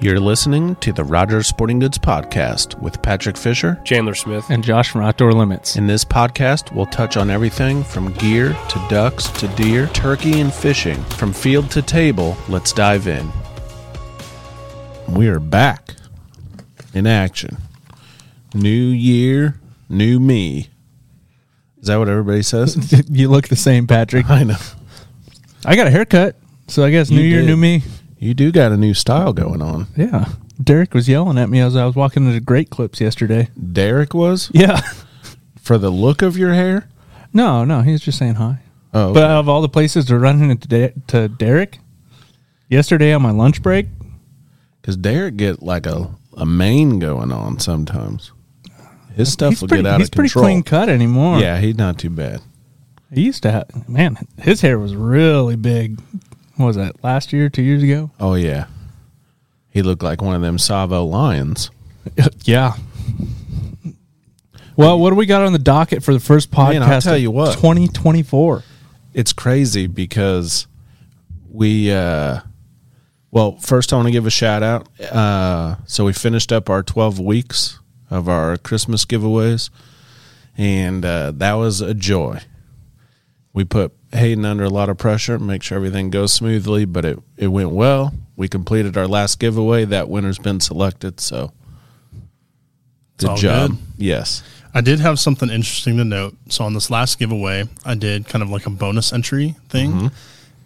You're listening to the Rogers Sporting Goods Podcast with Patrick Fisher. Chandler Smith. and Josh from Outdoor Limits. In this podcast, we'll touch on everything from gear to ducks to deer, turkey, and fishing. From field to table, let's dive in. We are back in action. New year, new me. Is that what everybody says? you look the same, Patrick. I know. I got a haircut, so I guess You New Year, did. New Me. You do got a new style going on. Yeah. Derek was yelling at me as I was walking into Great Clips yesterday. Derek was? Yeah. For the look of your hair? No, no, he was just saying hi. Oh, But out of all the places to run into De- to Derek, yesterday on my lunch break, Because Derek get like a, a mane going on sometimes. His stuff he's will pretty, get out he's of pretty control. clean cut anymore. Yeah, he's not too bad. He used to have, man, his hair was really big. What was that, last year, two years ago? Oh yeah, he looked like one of them Tsavo lions. Yeah. Well, what do we got on the docket for the first podcast? Man, I'll tell you what. 2024. It's crazy because we. uh Well, first I want to give a shout out. Uh So we finished up our twelve weeks of our Christmas giveaways, and uh, that was a joy. We put Hayden under a lot of pressure, make sure everything goes smoothly, but it, it went well. We completed our last giveaway. That winner's been selected, so good job. good. Yes. I did have something interesting to note. So on this last giveaway, I did kind of like a bonus entry thing, mm-hmm.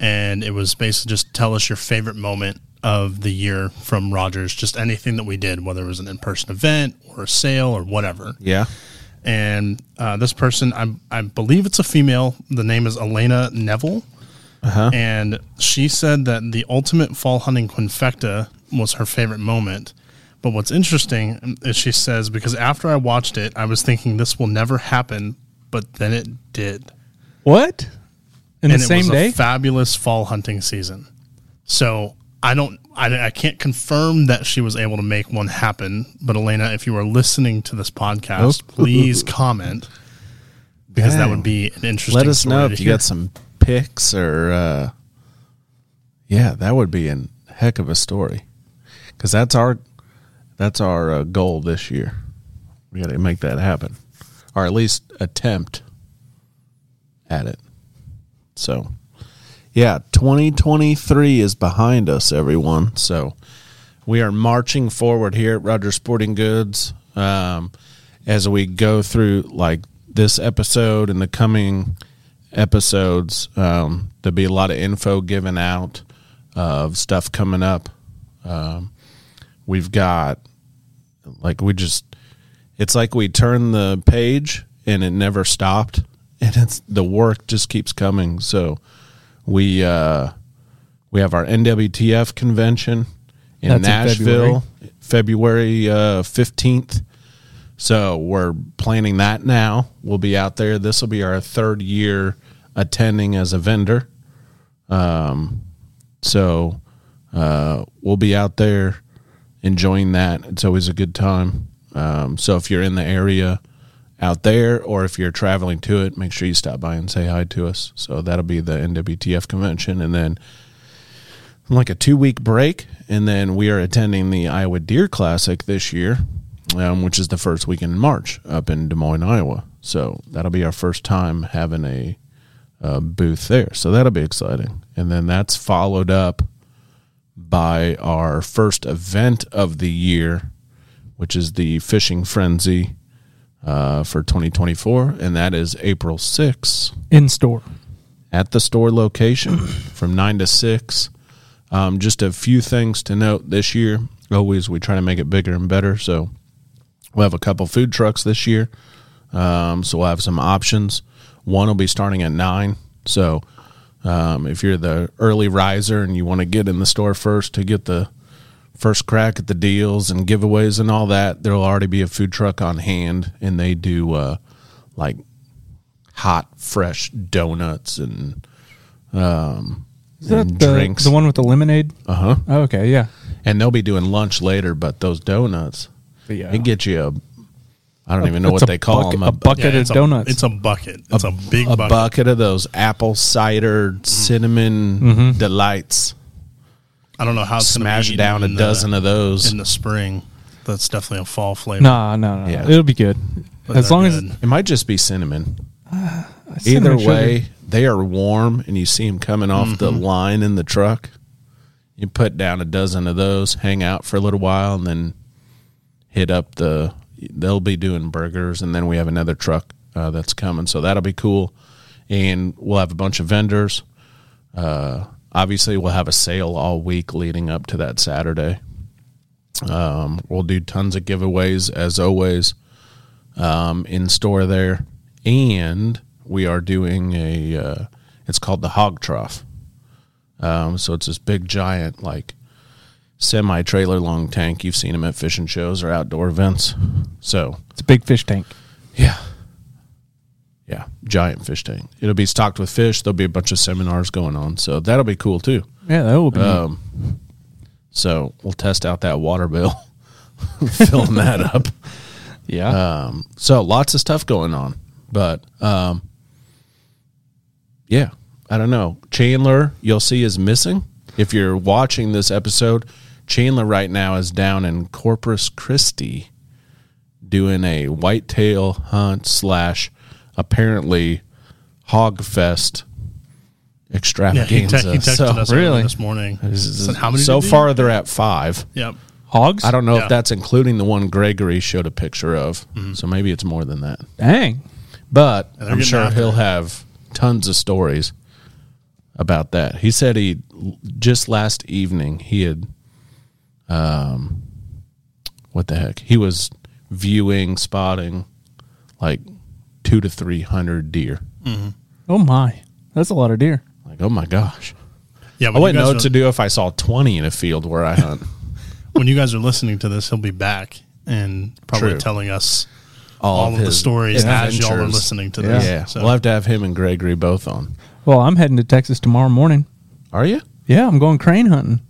and it was basically just tell us your favorite moment of the year from Rogers. Just anything that we did, whether it was an in-person event or a sale or whatever. Yeah. And uh, this person, I, I believe it's a female. The name is Elena Neville. Uh-huh. And she said that the ultimate fall hunting quinfecta was her favorite moment. But what's interesting is she says, because after I watched it, I was thinking this will never happen, but then it did. What? In and the it same was day? a fabulous fall hunting season. So I don't, I, I can't confirm that she was able to make one happen. But Elena, if you are listening to this podcast, Oh. please comment because that would be an interesting. Let us know if you got some pics or uh yeah, that would be a heck of a story. Cuz that's our that's our uh, goal this year. We got to make that happen or at least attempt at it. So, yeah, 2023 is behind us everyone. So, we are marching forward here at Rogers Sporting Goods um, as we go through like this episode and the coming episodes. Um, there'll be a lot of info given out of stuff coming up. Um, we've got like we just it's like we turn the page and it never stopped and it's the work just keeps coming so we uh we have our NWTF convention in That's in Nashville February uh 15th so we're planning that now we'll be out there this will be our third year attending as a vendor um so uh we'll be out there enjoying that. It's always a good time. Um, so if you're in the area out there, or if you're traveling to it, make sure you stop by and say hi to us. So that'll be the NWTF convention, and then like a two week break, and then we are attending the Iowa Deer Classic this year, um, which is the first weekend in March up in Des Moines, Iowa. So that'll be our first time having a, uh booth there. So that'll be exciting, and then that's followed up by our first event of the year, which is the Fishing Frenzy uh, for 2024, and that is April 6th In store. at the store location from 9 to 6. Um, just a few things to note this year. Always, we try to make it bigger and better. So, we'll have a couple food trucks this year. Um, so, we'll have some options. One will be starting at 9. So, um, if you're the early riser and you want to get in the store first to get the first crack at the deals and giveaways and all that, there'll already be a food truck on hand, and they do uh, like hot, fresh donuts and um, Is that and the, drinks. the one with the lemonade? uh huh. Oh, okay, yeah. And they'll be doing lunch later, but those donuts, Yeah. it get you a. I don't even know It's what a they call bucket- them. a bucket of it's donuts. A, it's a bucket. It's a, big a bucket. bucket of those apple cider cinnamon delights. I don't know how it's gonna smash down a the- dozen of those. in the spring. That's definitely a fall flavor. No, no, no. Yeah. It'll be good. But as long good. it might just be cinnamon. as Either cinnamon sugar- way, they are warm, and you see them coming off the line in the truck. You put down a dozen of those, hang out for a little while, and then hit up the. They'll be doing burgers, and then we have another truck uh, that's coming, so that'll be cool. And we'll have a bunch of vendors. Uh, obviously, we'll have a sale all week leading up to that Saturday. Um, we'll do tons of giveaways as always um, in store there, and we are doing a. Uh, it's called the Hog Trough. Um, so it's this big giant like semi trailer long tank. You've seen them at fishing shows or outdoor events. So It's a big fish tank. yeah, yeah, giant fish tank. It'll be stocked with fish. There'll be a bunch of seminars going on, so that'll be cool too. Yeah, that will be. Um, so we'll test out that water bill, filling that up. yeah. Um, so lots of stuff going on, but um, yeah, I don't know. Chandler, you'll see, is missing. If you're watching this episode, Chandler right now is down in Corpus Christi doing a whitetail hunt slash apparently hog fest Yeah, he, extravaganza. te- he texted so, us Really? this morning. Said, how many? so did you-" far they're at five. Yep. Hogs? I don't know Yeah. if that's including the one Gregory showed a picture of. Mm-hmm. So maybe it's more than that. Dang. But I'm sure after he'll have tons of stories about that. He said he just last evening he had um what the heck? He was viewing, spotting like two to three hundred deer. Mm-hmm. Oh my. That's a lot of deer. Like, oh my gosh. Yeah. I wouldn't know what to do if I saw twenty in a field where I hunt. when you guys are listening to this, he'll be back and probably True. telling us all, of the his stories as y'all are listening to Yeah. this. Yeah, So, we'll have to have him and Gregory both on. Well, I'm heading to Texas tomorrow morning. Are you? Yeah, I'm going crane hunting.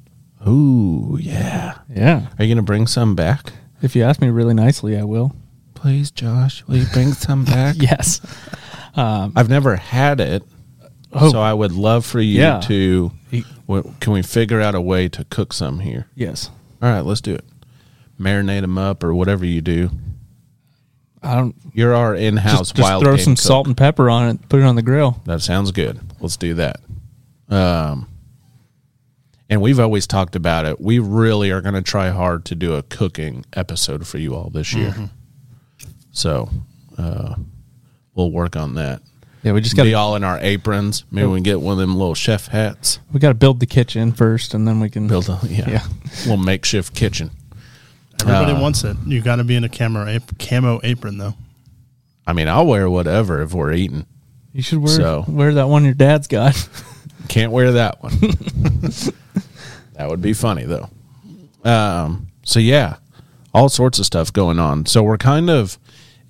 Ooh, yeah. Yeah. Are you gonna bring some back? If you ask me really nicely, I will. Please, Josh, will you bring some back? Yes. I've never had it, Oh. so I would love for you Yeah. to. He- wh- Can we figure out a way to cook some here? Yes. All right, let's do it. Marinate them up or whatever you do. I don't You're our in-house just, just wild throw game some cook. salt and pepper on it, put it on the grill. That sounds good. Let's do that. Um, and we've always talked about it. We really are going to try hard to do a cooking episode for you all this year. So uh, we'll work on that. Yeah, we just got to be all in our aprons. Maybe we can get one of them little chef hats. we got to build the kitchen first, and then we can Build a yeah, Yeah. little makeshift kitchen. everybody Uh, wants it. You got to be in a camo, ap- camo apron, though. I mean, I'll wear whatever if we're eating. You should wear So- wear that one your dad's got. Can't wear that one. that would be funny though. Um, so yeah, all sorts of stuff going on. So we're kind of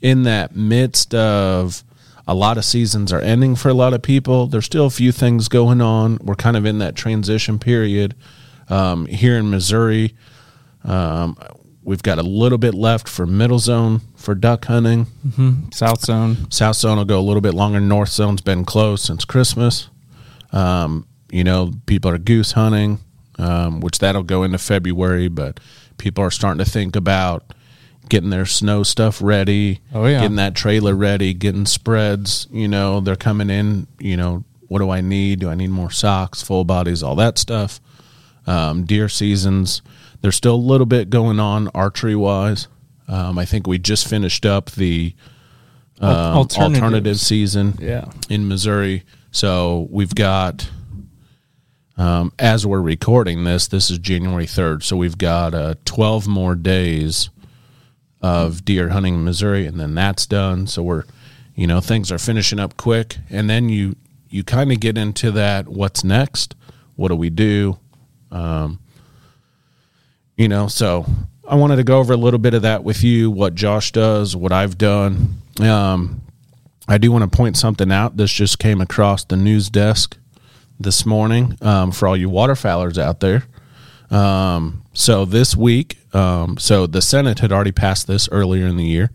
in that midst of a lot of seasons are ending for a lot of people. There's still a few things going on. We're kind of in that transition period. Um, here in Missouri, um, we've got a little bit left for middle zone for duck hunting. South Zone. South zone will go a little bit longer. North zone's been closed since Christmas. Um, you know, people are goose hunting, um, which that'll go into February, but people are starting to think about getting their snow stuff ready. Oh, yeah. Getting that trailer ready, getting spreads. You know, they're coming in, you know, what do I need? Do I need more socks, full bodies, all that stuff? Um, deer seasons. There's still a little bit going on archery wise. Um, I think we just finished up the um, alternative season Yeah. in Missouri. So we've got, um, as we're recording this, this is January 3rd. So we've got uh, 12 more days of deer hunting in Missouri, and then that's done. So we're, you know, things are finishing up quick. And then you, you kind of get into that what's next? What do we do? Um, you know, so I wanted to go over a little bit of that with you, what Josh does, what I've done. Um, I do want to point something out. This just came across the news desk this morning um, for all you waterfowlers out there. Um, so this week, um, so the Senate had already passed this earlier in the year,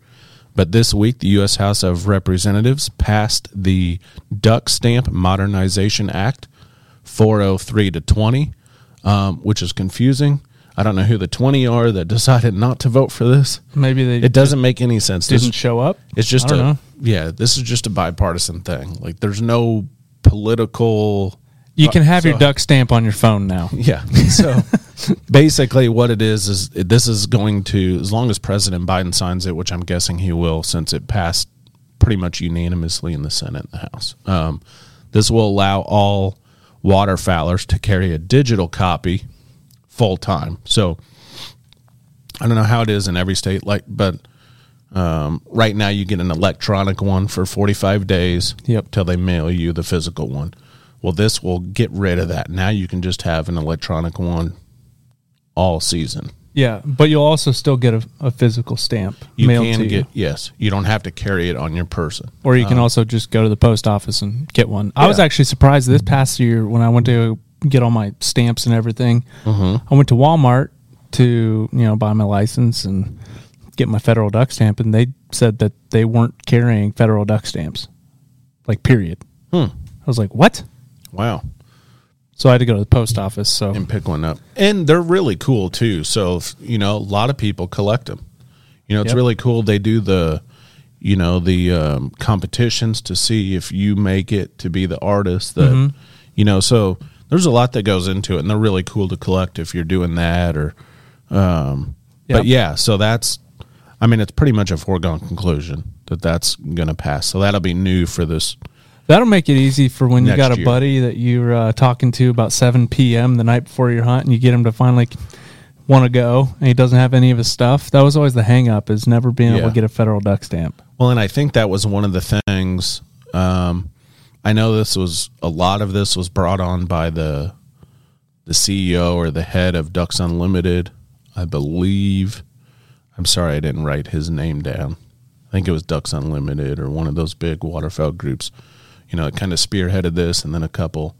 but this week the U.S. House of Representatives passed the Duck Stamp Modernization Act, 403 to 20. um, which is confusing. I don't know who the 20 are that decided not to vote for this. Maybe they It doesn't make any sense. This- didn't show up. it's just I a know. yeah. This is just a bipartisan thing. Like there's no political. You can have your duck stamp on your phone now. Yeah. So basically, what it is is this is going to as long as President Biden signs it, which I'm guessing he will, since it passed pretty much unanimously in the Senate and the House. Um, this will allow all waterfowlers to carry a digital copy full time. So I don't know how it is in every state, like, but um, right now you get an electronic one for 45 days Yep. till they mail you the physical one. Well, this will get rid of that. Now you can just have an electronic one all season. Yeah, but you'll also still get a, a physical stamp You mailed can to get you, yes. You don't have to carry it on your person. or you can also just go to the post office and get one. I was actually surprised this past year when I went to get all my stamps and everything. Mm-hmm. I went to Walmart to you know buy my license and get my federal duck stamp, and they said that they weren't carrying federal duck stamps, like period. Hmm. I was like, what? Wow. So I had to go to the post office. So and pick one up. And they're really cool too. So if, you know, a lot of people collect them. You know, it's Yep. really cool. They do the, you know, the um, competitions to see if you make it to be the artist that, Mm-hmm. you know. So there's a lot that goes into it, and they're really cool to collect if you're doing that or. Um, Yep. But yeah, so that's, I mean, it's pretty much a foregone conclusion that that's going to pass. So that'll be new for this. That'll make it easy for when you Next got a year. buddy that you're uh, talking to about 7 p.m. the night before your hunt and you get him to finally want to go and he doesn't have any of his stuff. That was always the hang up is never being able Yeah. to get a federal duck stamp. Well, and I think that was one of the things. Um, I know this was a lot of this was brought on by the the CEO or the head of Ducks Unlimited, I believe. I'm sorry I didn't write his name down. I think it was Ducks Unlimited or one of those big waterfowl groups. You know, it kind of spearheaded this, and then a couple.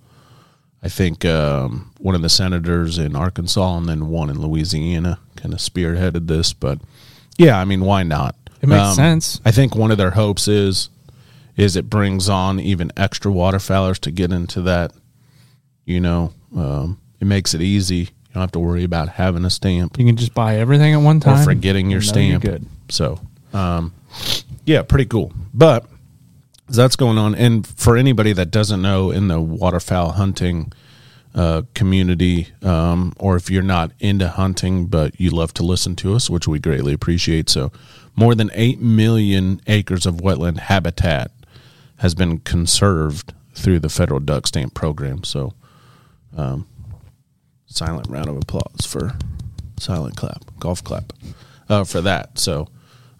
I think um, one of the senators in Arkansas and then one in Louisiana kind of spearheaded this. But yeah, I mean, why not? It makes Um, sense. I think one of their hopes is is it brings on even extra waterfowlers to get into that. You know, um, it makes it easy. You don't have to worry about having a stamp You can just buy everything at one time. or forgetting your and know you're stamp. Good. So, um, yeah, pretty cool. But that's going on. And for anybody that doesn't know, in the waterfowl hunting uh, community, um, or if you're not into hunting but you love to listen to us, which we greatly appreciate, so more than eight million acres of wetland habitat has been conserved through the federal duck stamp program. So, um, silent round of applause for silent clap, golf clap, uh, for that. So,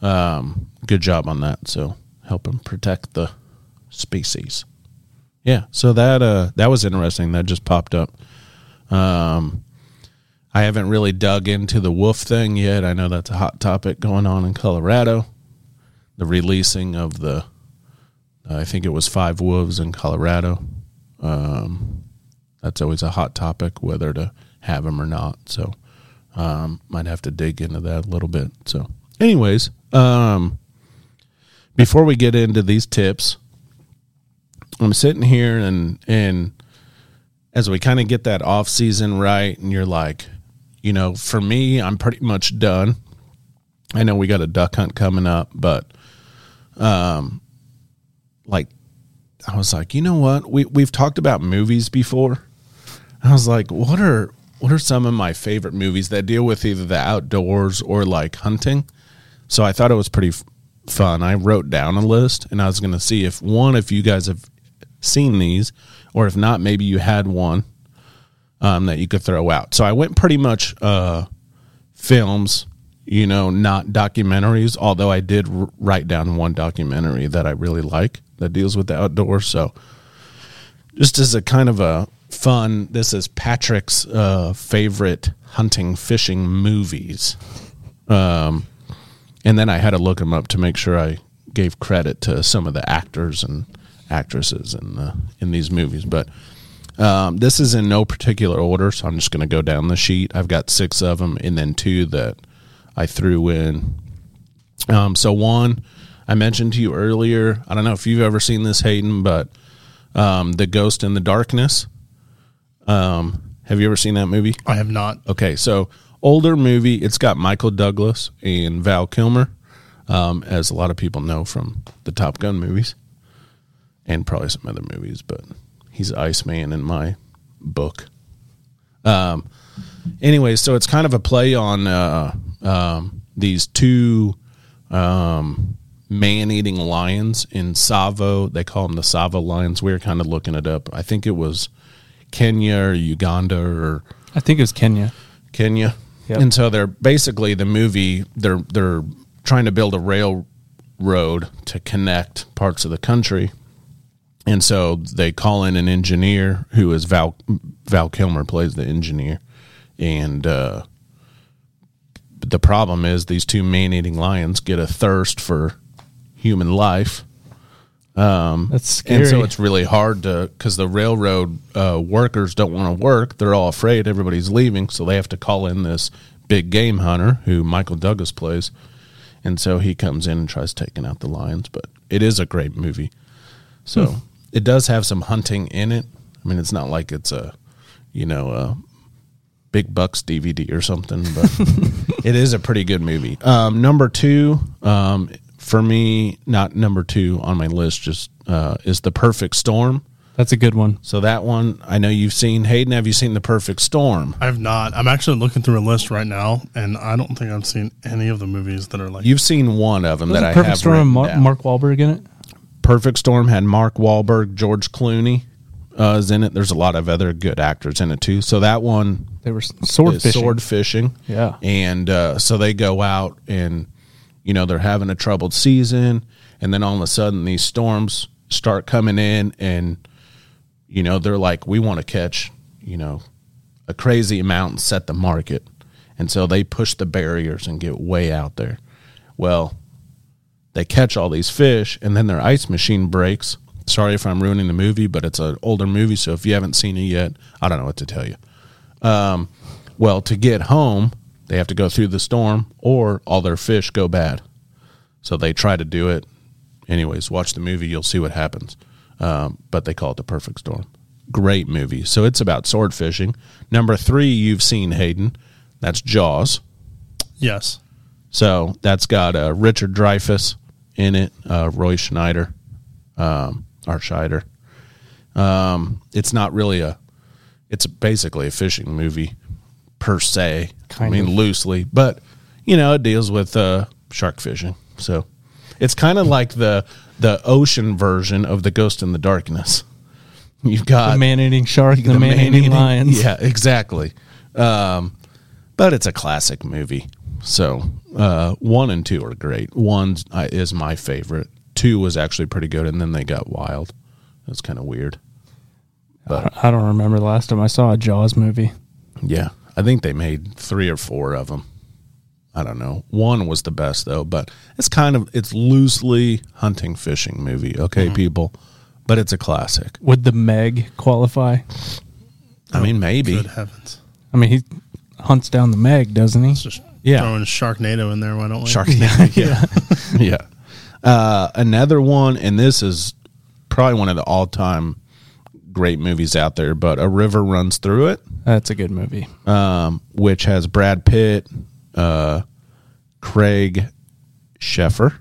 um, good job on that. So, helping protect the species. Yeah. So that uh, that was interesting. That just popped up. Um, I haven't really dug into the wolf thing yet. I know that's a hot topic going on in Colorado. The releasing of the, I think it was five wolves in Colorado. Um, that's always a hot topic, whether to have them or not. So, um, might have to dig into that a little bit. So, anyways, um, before we get into these tips, I'm sitting here and and as we kind of get that off season right, and you're like, you know, for me, I'm pretty much done. I know we got a duck hunt coming up, but um, like I was like, you know what? We we've talked about movies before. I was like, what are what are some of my favorite movies that deal with either the outdoors or like hunting? So I thought it was pretty fun. I wrote down a list and I was going to see if one if you guys have seen these or if not maybe you had one um, that you could throw out. So I went pretty much uh, films, you know, not documentaries, although I did r- write down one documentary that I really like that deals with the outdoors. So just as a kind of a fun, this is Patrick's uh, favorite hunting fishing movies. Um, and then I had to look them up to make sure I gave credit to some of the actors and actresses in the in these movies. But um, this is in no particular order, so I'm just going to go down the sheet. I've got six of them, and then two that I threw in. Um, so one I mentioned to you earlier. I don't know if you've ever seen this, Hayden, but um, the Ghost in the Darkness. Um, Have you ever seen that movie? I have not. Okay, so older movie. It's got Michael Douglas and Val Kilmer, um, as a lot of people know from the Top Gun movies, and probably some other movies. But he's Iceman in my book. Um, anyway, so it's kind of a play on uh, um, these two um, man-eating lions in Tsavo. They call them the Tsavo lions. We are kind of looking it up. I think it was Kenya or Uganda or I think it was Kenya. Kenya. Yep. And so they're basically the movie they're they're trying to build a railroad to connect parts of the country. And so they call in an engineer who is Val Val Kilmer plays the engineer. And uh the problem is these two man-eating lions get a thirst for human life. That's scary. And so it's really hard to because the railroad uh, workers don't want to work. They're all afraid everybody's leaving, so they have to call in this big game hunter who Michael Douglas plays, and so he comes in and tries taking out the lions. But it is a great movie. So it does have some hunting in it. I mean, it's not like it's a you know a big bucks DVD or something, but it is a pretty good movie. Um, number two, um, for me, not number two on my list, just uh, is the Perfect Storm. That's a good one. So that one, I know you've seen. Hayden, have you seen the Perfect Storm? I have not. I'm actually looking through a list right now, and I don't think I've seen any of the movies that are like. You've seen one of them that I Perfect have. Storm. written Mark, down. Mark Wahlberg in it. Perfect Storm had Mark Wahlberg, George Clooney uh, is in it. There's a lot of other good actors in it too. So that one They were sword fishing. sword fishing. Yeah. And uh, so they go out and, you know, they're having a troubled season. And then all of a sudden these storms start coming in and, you know, they're like, we want to catch, you know, a crazy amount and set the market. And so they push the barriers and get way out there. Well, they catch all these fish and then their ice machine breaks. Sorry if I'm ruining the movie, but it's an older movie. So if you haven't seen it yet, I don't know what to tell you. Um, well, to get home, they have to go through the storm or all their fish go bad. So they try to do it. Anyways, watch the movie. You'll see what happens. Um, but they call it the perfect storm. Great movie. So it's about sword fishing. Number three, you've seen Hayden. That's Jaws. yes. So that's got uh, Richard Dreyfuss in it, uh, Roy Schneider, um, Art Scheider. Um, it's not really a, it's basically a fishing movie per se. Kind I mean, of. loosely, but you know, it deals with uh, shark fishing. So it's kind of like the the ocean version of the Ghost in the Darkness. You've got The man eating shark, the, man eating lions. Yeah, exactly. Um, but it's a classic movie. So uh, one and two are great. One uh, is my favorite. Two was actually pretty good, and then they got wild. That's kind of weird. But I don't remember the last time I saw a Jaws movie. yeah, I think they made three or four of them. I don't know. One was the best though, but it's kind of it's loosely hunting fishing movie. Okay, people, but it's a classic. Would the Meg qualify? I mean, maybe. Good heavens. I mean, he hunts down the Meg, doesn't he? Let's just Yeah. throwing Sharknado in there. Why don't we? Sharknado. Yeah. yeah. Uh, another one, and this is probably one of the all time great movies out there, but A River Runs Through It, That's a good movie. um, which has Brad Pitt, uh, Craig Sheffer.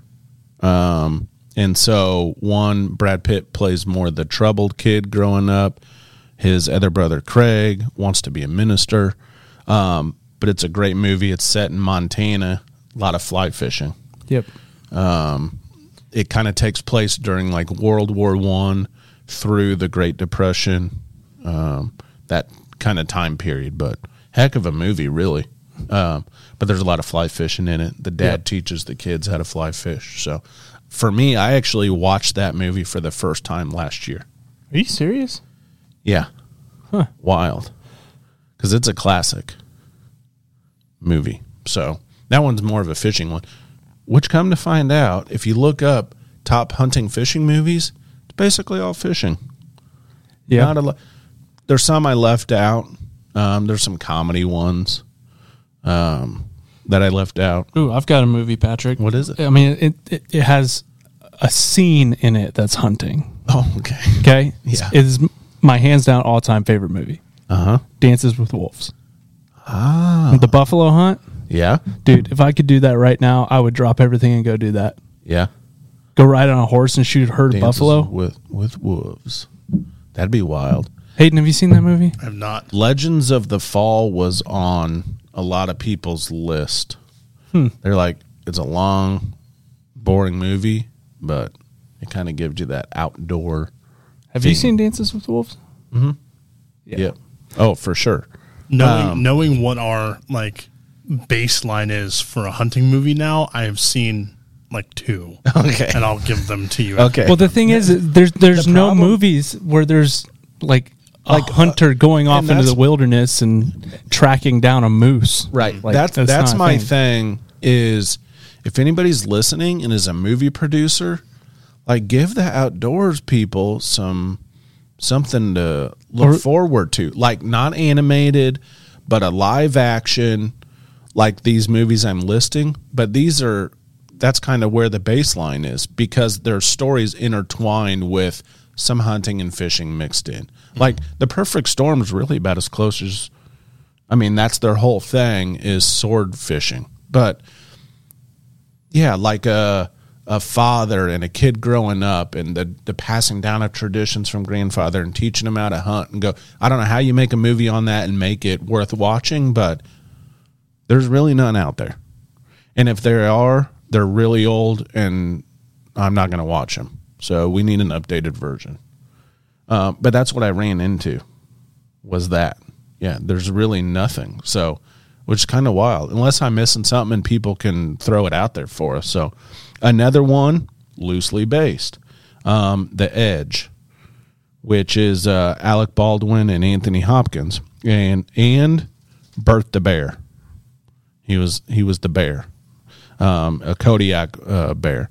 Um, and so one, Brad Pitt plays more the troubled kid growing up. His other brother, Craig, wants to be a minister. Um, but it's a great movie. It's set in Montana, a lot of fly fishing Yep. it kind of takes place during like World War One through the Great Depression, um, that kind of time period. But heck of a movie, really. Um, but there's a lot of fly fishing in it. The dad Yep. teaches the kids how to fly fish. So for me, I actually watched that movie for the first time last year. Are you serious? Yeah, Huh. wild, because it's a classic movie. So that one's more of a fishing one. Which, come to find out, if you look up top hunting fishing movies, it's basically all fishing. Yeah. Not a lo- there's some I left out. Um, there's some comedy ones um, that I left out. Ooh, I've got a movie, Patrick. What is it? I mean, it, it it has a scene in it that's hunting. Oh, okay. Okay, Yeah. it is my hands down all time favorite movie. Uh huh. Dances with Wolves. Ah. The buffalo hunt, Yeah. dude. If I could do that right now, I would drop everything and go do that. Yeah. Go ride on a horse and shoot a herd of buffalo. with with wolves. That'd be wild. Hayden, have you seen that movie? I have not. Legends of the Fall was on a lot of people's list. Hmm. They're like, it's a long, boring movie, but it kind of gives you that outdoor. Have you seen Dances with Wolves? Mm-hmm. Yeah. Yep. Oh, for sure. Knowing Um, knowing what our like baseline is for a hunting movie now, I have seen like two, Okay. and I'll give them to you. Okay. Well, the thing is, there's there's The no problem- movies where there's like like oh, hunter going off into the wilderness and tracking down a moose. Right. Like, that's that's, not a my thing. thing. Is if anybody's listening and is a movie producer, like give the outdoors people some something to look Or- forward to. Like not animated, but a live action, like these movies I'm listing. But these are that's kind of where the baseline is because their stories intertwined with some hunting and fishing mixed in. Like the perfect storm is really about as close as I mean, that's their whole thing is sword fishing. But yeah, like a a father and a kid growing up and the the passing down of traditions from grandfather and teaching them how to hunt and go. I don't know how you make a movie on that and make it worth watching, but there's really none out there. And if there are, they're really old and I'm not going to watch them. So we need an updated version. Uh, but that's what I ran into was that. Yeah, there's really nothing. So, which is kind of wild, unless I'm missing something and people can throw it out there for us. So, another one loosely based, um, The Edge, which is uh, Alec Baldwin and Anthony Hopkins, and and Bart the Bear. He was he was the bear, um, a Kodiak uh, bear,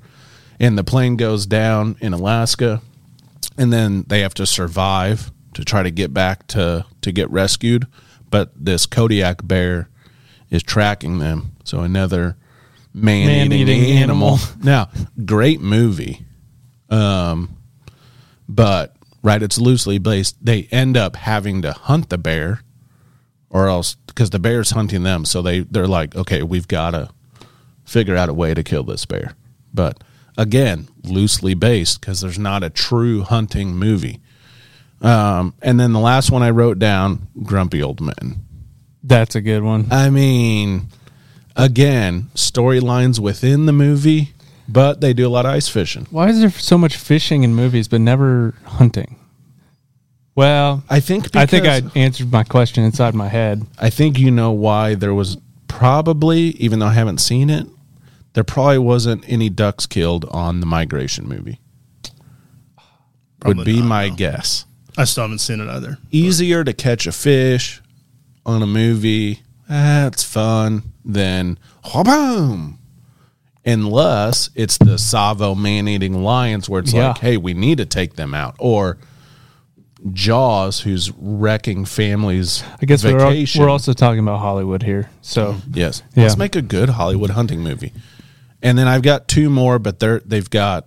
and the plane goes down in Alaska and then they have to survive to try to get back to to get rescued. But this kodiak bear is tracking them. So another man-eating, Man-eating animal. animal. now great movie. Um but right it's loosely based. They end up having to hunt the bear or else because the bear's hunting them. So they they're like okay we've got to figure out a way to kill this bear. But again loosely based because there's not a true hunting movie um, and then the last one i wrote down grumpy old men That's a good one. i mean again storylines within the movie but they do a lot of ice fishing Why is there so much fishing in movies but never hunting? Well, i think I think I answered my question inside my head. I think you know why there was probably, even though I haven't seen it, there probably wasn't any ducks killed on the migration movie. Probably would be not, my no. guess. I still haven't seen it either. Easier to catch a fish on a movie. That's fun than boom. Unless it's the Tsavo man eating lions where it's Yeah. like, hey, we need to take them out. Or Jaws, who's wrecking families. I guess we're, al- we're also talking about Hollywood here. So Yes. Yeah. Let's make a good Hollywood hunting movie. And then I've got two more, but they're they've got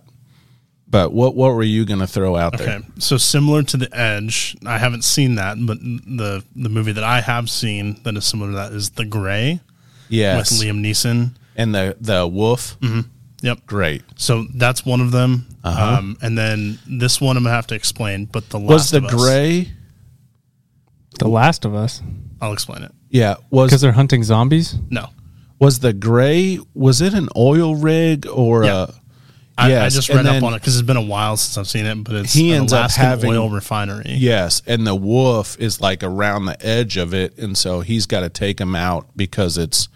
but what what were you gonna throw out there? Okay, so similar to the Edge, I haven't seen that, but the the movie that I have seen that is similar to that is The Grey Yes. with Liam Neeson. and the the wolf. Yep. Great. So that's one of them. Uh-huh. Um, and then this one I'm gonna have to explain. But the Was last the of Us- gray The Last of Us, I'll explain it. yeah, was because they're hunting zombies. No, was the gray was it an oil rig or Yeah. a I, I Yes, just and read up on it because it's been a while since I've seen it. But it's He an ends up Alaskan having- oil refinery. Yes, and the wolf is like around the edge of it, and so he's got to take him out because it's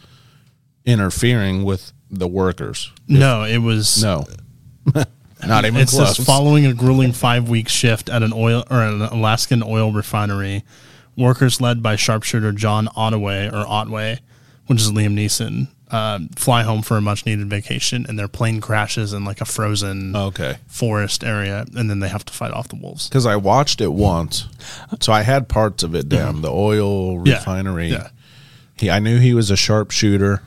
interfering with the workers. No, it was No, not even It close. says following a grueling five week shift at an oil or an Alaskan oil refinery, workers led by sharpshooter John Ottway or Ottway, which is Liam Neeson, um, fly home for a much needed vacation, and their plane crashes in like a frozen okay, forest area, and then they have to fight off the wolves. because I watched it once, so I had parts of it down. The oil refinery. yeah. He, I knew he was a sharpshooter,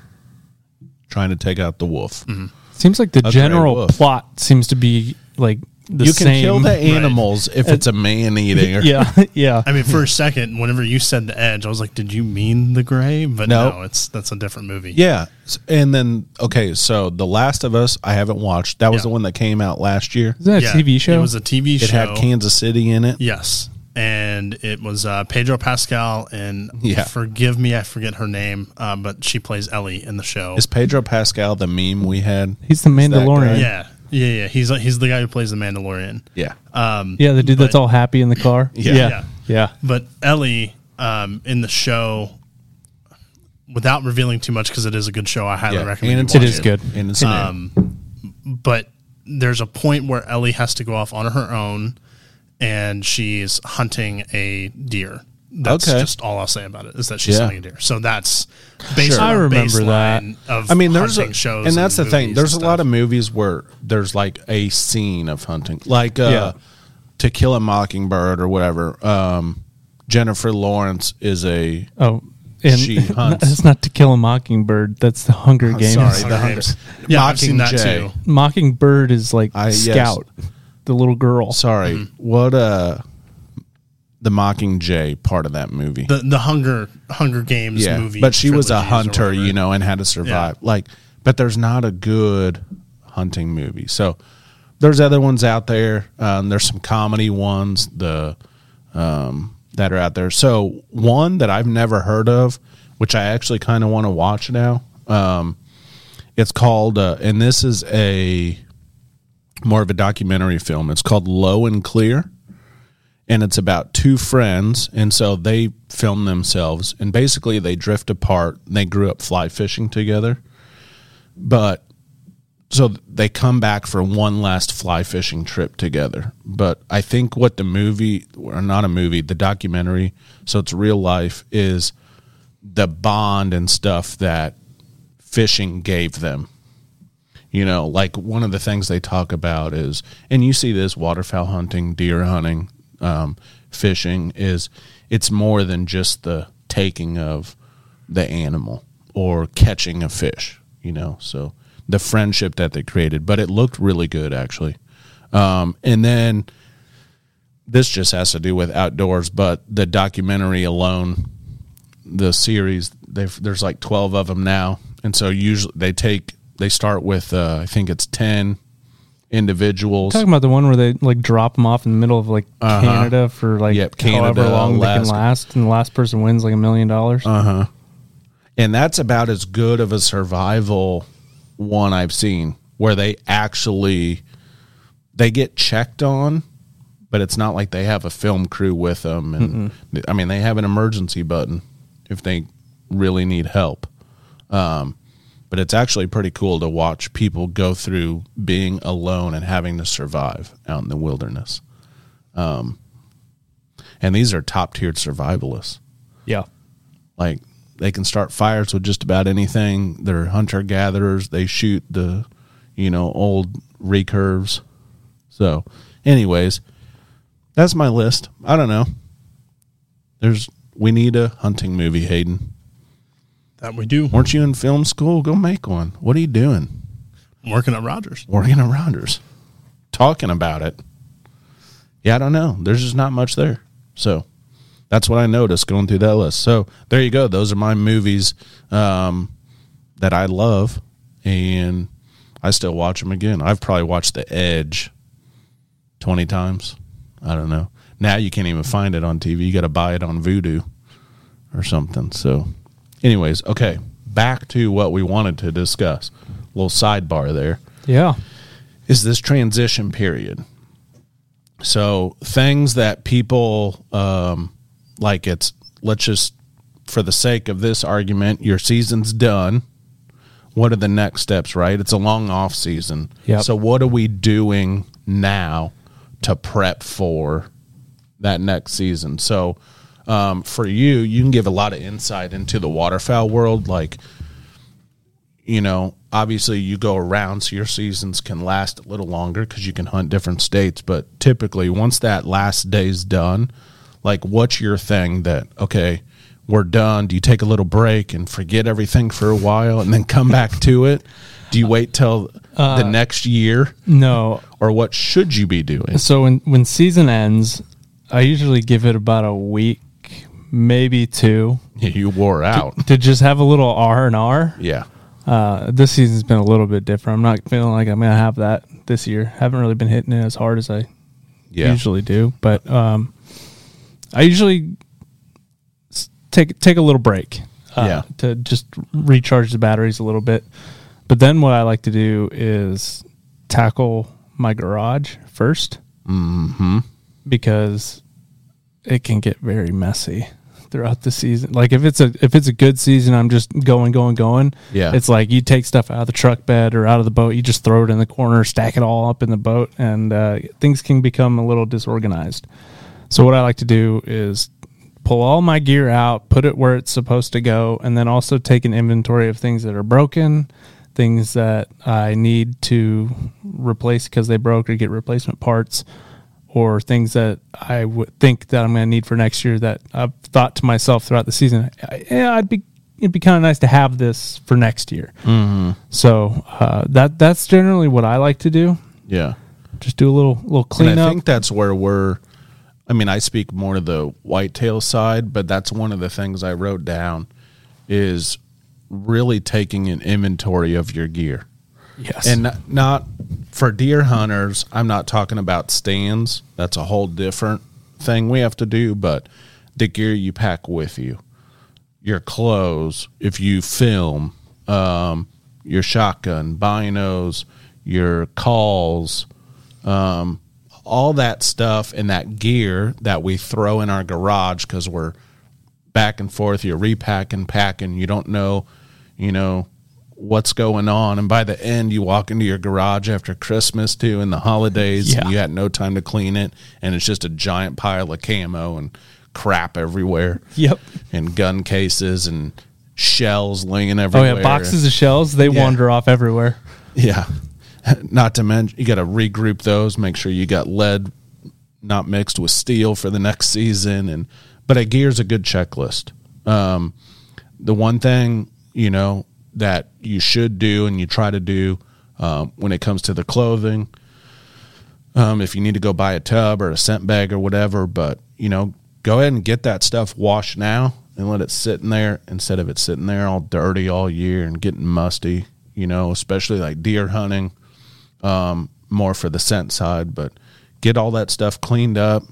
trying to take out the wolf. Mm-hmm. Seems like the gray general plot seems to be like the you can same. kill the animals if it's a man eating. yeah, yeah. I mean, for a second, whenever you said the edge, I was like, "Did you mean the gray?" But No. no, it's that's a different movie. Yeah. And then okay, so The Last of Us I haven't watched. That was Yeah. the one that came out last year. Is that a Yeah, TV show? It was a TV show. It had Kansas City in it. Yes. And it was uh, Pedro Pascal, and Yeah. forgive me, I forget her name, uh, but she plays Ellie in the show. Is Pedro Pascal the meme we had? He's the Mandalorian. yeah, yeah, yeah. He's he's the guy who plays the Mandalorian. Yeah. Um, Yeah, the dude that's all happy in the car. Yeah. yeah, Yeah. yeah. But Ellie um, in the show, without revealing too much, because it is a good show, I highly Yeah. recommend. And you it's- It good. And it's Um, but there's a point where Ellie has to go off on her own, and she's hunting a deer. That's Okay. just all I'll say about it is that she's Yeah. hunting a deer. So that's based Sure. on I a remember that. Of I mean, there's a, hunting shows, and that's the thing. There's a lot of movies where there's like a scene of hunting, like uh, Yeah. To Kill a Mockingbird or whatever. Um, Jennifer Lawrence is a Oh, and She hunts. that's not To Kill a Mockingbird. That's the Hunger Games. sorry, the Hunger- Games. Yeah, I've seen that Mockingjay. too. Mockingbird is like I- yes. Scout, the little girl. sorry. Mm-hmm. What uh, the Mockingjay part of that movie? The the Hunger Hunger Games yeah, movie, but she was a hunter, you know, and had to survive. Like, but there's not a good hunting movie. So there's other ones out there. Um, there's some comedy ones the um, that are out there. So one that I've never heard of, which I actually kind of want to watch now. Um, it's called, uh, and this is a more of a documentary film. It's called Low and Clear and it's about two friends and so they film themselves and basically they drift apart they grew up fly fishing together. But so they come back for one last fly fishing trip together. But i think what the movie or not a movie the documentary so it's real life is the bond and stuff that fishing gave them. You know, like one of the things they talk about is, and you see this waterfowl hunting, deer hunting, um, fishing is it's more than just the taking of the animal or catching a fish, you know. So the friendship that they created, but it looked really good actually. Um, and then this just has to do with outdoors, but the documentary alone, the series, there's like 12 of them now. And so usually they take, they start with, uh, I think it's 10 individuals. Talking about the one where they like drop them off in the middle of like Uh-huh. Canada for like Yep, Canada, however long they Alaska. can last, and the last person wins like a million dollars. Uh-huh. And that's about as good of a survival one I've seen where they actually they get checked on but it's not like they have a film crew with them and I mean they have an emergency button if they really need help um, but it's actually pretty cool to watch people go through being alone and having to survive out in the wilderness um, and these are top tiered survivalists Yeah, like they can start fires with just about anything. They're hunter gatherers. They shoot the, you know, old recurves. So, anyways, that's my list. I don't know. There's we need a hunting movie, Hayden. That we do. Weren't you in film school? Go make one. What are you doing? working at Rogers. Working at Rogers. talking about it. Yeah, I don't know. There's just not much there. So that's what I noticed going through that list. So there you go. Those are my movies um, that I love, and I still watch them again. I've probably watched The Edge twenty times. I don't know. Now you can't even find it on TV. You got to buy it on Vudu or something. So, anyways, okay. Back to what we wanted to discuss. little sidebar there yeah. is this transition period. So things that people um, like it's let's just for the sake of this argument, your season's done. What are the next steps, right? It's a long off season. Yep. So what are we doing now to prep for that next season? So um, for you, you can give a lot of insight into the waterfowl world, like you know, obviously you go around so your seasons can last a little longer because you can hunt different states. But typically, once that last day's done, like what's your thing that, okay, we're done? Do you take a little break and forget everything for a while and then come back to it? Do you wait till Uh, the next year, No. or what should you be doing? So when when season ends, I usually give it about a week, maybe two, You wore out. to just have a little R and R. Yeah. Uh, this season's been a little bit different. I'm not feeling like I'm gonna have that this year. Haven't really been hitting it as hard as I Yeah. usually do, but um, I usually take take a little break, uh, Yeah. to just recharge the batteries a little bit. But then what I like to do is tackle my garage 1st Mm-hmm. because it can get very messy throughout the season. Like if it's a if it's a good season, I'm just going going going. Yeah. It's like you take stuff out of the truck bed or out of the boat, you just throw it in the corner, stack it all up in the boat, and uh, things can become a little disorganized. So what I like to do is pull all my gear out, put it where it's supposed to go, and then also take an inventory of things that are broken, things that I need to replace because they broke or get replacement parts, or things that I would think that I'm going to need for next year that I've thought to myself throughout the season, I- yeah, I'd be it'd be kind of nice to have this for next year. Mm-hmm. So uh, that that's generally what I like to do. Yeah. Just do a little little And cleanup. I think that's where we're. I mean, I speak more to the whitetail side, but that's one of the things I wrote down is really taking an inventory of your gear. Yes, And not, not for deer hunters, I'm not talking about stands. That's a whole different thing we have to do, but the gear you pack with you, your clothes, if you film, um, your shotgun, binos, your calls, um, all that stuff and that gear that we throw in our garage because we're back and forth. You're repacking, packing. You don't know, you know, what's going on. And by the end, you walk into your garage after Christmas too, and the holidays. Yeah. And you had no time to clean it, and it's just a giant pile of camo and crap everywhere. Yep. And gun cases and shells laying everywhere. Oh yeah, boxes of shells they Yeah. wander off everywhere. Yeah. Not to mention, you got to regroup those, make sure you got lead not mixed with steel for the next season. And, but a gear's a good checklist. Um, the one thing, you know, that you should do and you try to do um, when it comes to the clothing, um, if you need to go buy a tub or a scent bag or whatever, but, you know, go ahead and get that stuff washed now and let it sit in there instead of it sitting there all dirty all year and getting musty, you know, especially like deer hunting, um, more for the scent side, but get all that stuff cleaned up,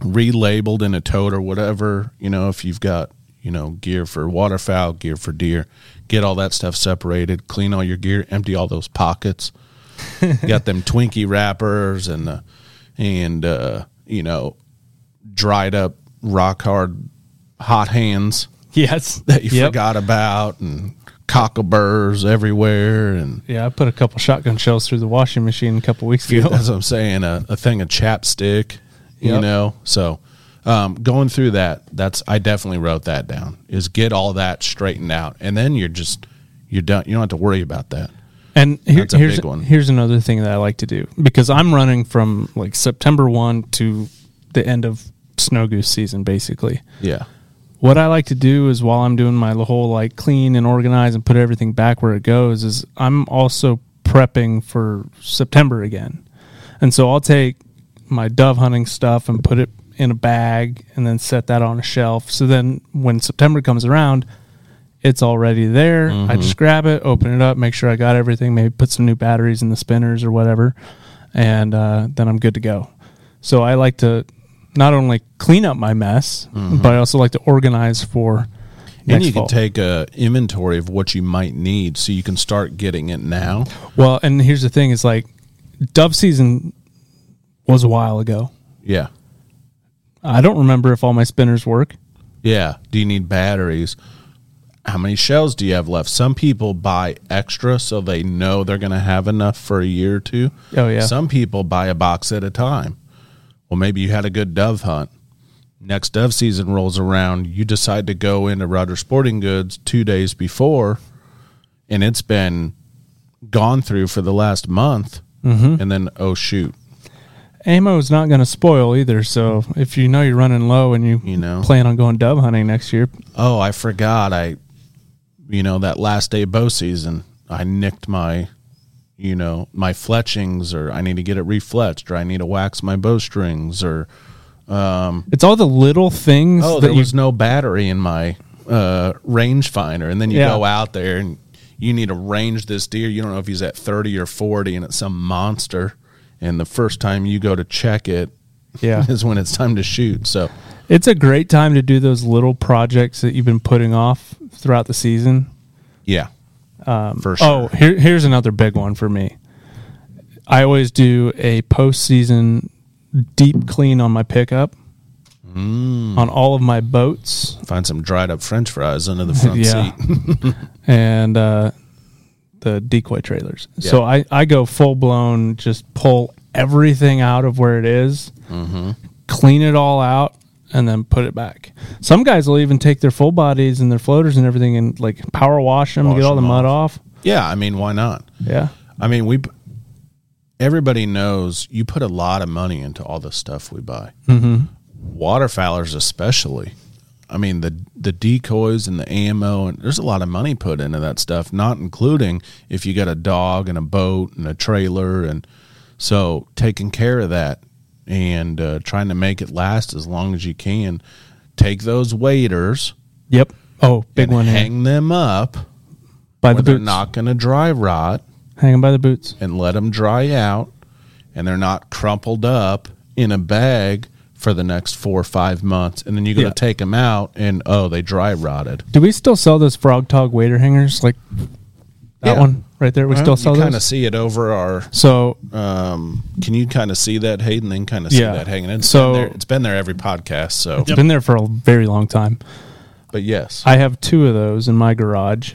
relabeled in a tote or whatever, you know, if you've got, you know, gear for waterfowl, gear for deer, get all that stuff separated, clean all your gear, empty all those pockets. got them Twinkie wrappers and uh, and uh, you know, dried up rock hard hot hands Yes, that you Yep. forgot about and cockleburrs everywhere and Yeah, I put a couple shotgun shells through the washing machine a couple weeks ago. that's what I'm saying. A, a thing of chapstick, you Yep. know. So, um, going through that, that's I definitely wrote that down. Is get all that straightened out, and then you're just you're done. You don't have to worry about that. And here, here's here's another thing that I like to do because I'm running from like September one to the end of snow goose season, basically. Yeah, What I like to do is while I'm doing my whole like clean and organize and put everything back where it goes, is I'm also prepping for September again, and so I'll take my dove hunting stuff and put it in a bag and then set that on a shelf. So then when September comes around, it's already there. I just grab it, open it up, make sure I got everything, maybe put some new batteries in the spinners or whatever, and uh, then I'm good to go. So I like to not only clean up my mess, but I also like to organize for and you fall. can take a inventory of what you might need, so you can start getting it now. well, and here's the thing: is like dove season was a while ago. Yeah, I don't remember if all my spinners work. yeah. Do you need batteries? How many shells do you have left? Some people buy extra so they know they're going to have enough for a year or two. Oh, yeah. Some people buy a box at a time. Well, maybe you had a good dove hunt. Next dove season rolls around, you decide to go into Rogers Sporting Goods two days before, and it's been gone through for the last month. Mm-hmm. And then, oh, shoot. Ammo is not going to spoil either. So if you know you're running low and you, You know. plan on going dove hunting next year, Oh, I forgot. I, you know, that last day of bow season, I nicked my, you know, my fletchings, or I need to get it refletched, or I need to wax my bowstrings, or um, it's all the little things oh, that there you was no battery in my uh, rangefinder, and then you Yeah. go out there and you need to range this deer. You don't know if he's at thirty or forty, and it's some monster. And the first time you go to check it, Yeah. is when it's time to shoot. So It's a great time to do those little projects that you've been putting off throughout the season. yeah, for sure. Oh, here, here's another big one for me. I always do a postseason deep clean on my pickup, Mm. on all of my boats, Find some dried up French fries under the front Yeah. seat. and uh, the decoy trailers. So I, I go full blown, just pull everything out of where it is, Mm-hmm. clean it all out, and then put it back. Some guys will even take their full bodies and their floaters and everything and like power wash them, Wash get all the mud off. Yeah, I mean, why not? Yeah. I mean, we. Everybody knows you put a lot of money into all the stuff we buy. Mm-hmm. Waterfowlers, especially. I mean, the the decoys and the ammo, and there's a lot of money put into that stuff. Not including if you got a dog and a boat and a trailer, and so taking care of that and uh, trying to make it last as long as you can. Take those waders, Yep. Oh, big one here. hang them up by the they're boots. not going to dry rot Hanging by the boots. and let them dry out and they're not crumpled up in a bag for the next four or five months and then you got to take them out and oh they dry rotted Do we still sell those Frogg Togg wader hangers? Like that Yeah. one right there? We still sell you kind of see it over our So um can you kind of see that hayden then kind of see Yeah. that hanging it's So- been there, it's been there every podcast so it's been there for a very long time. but yes I have two of those in my garage,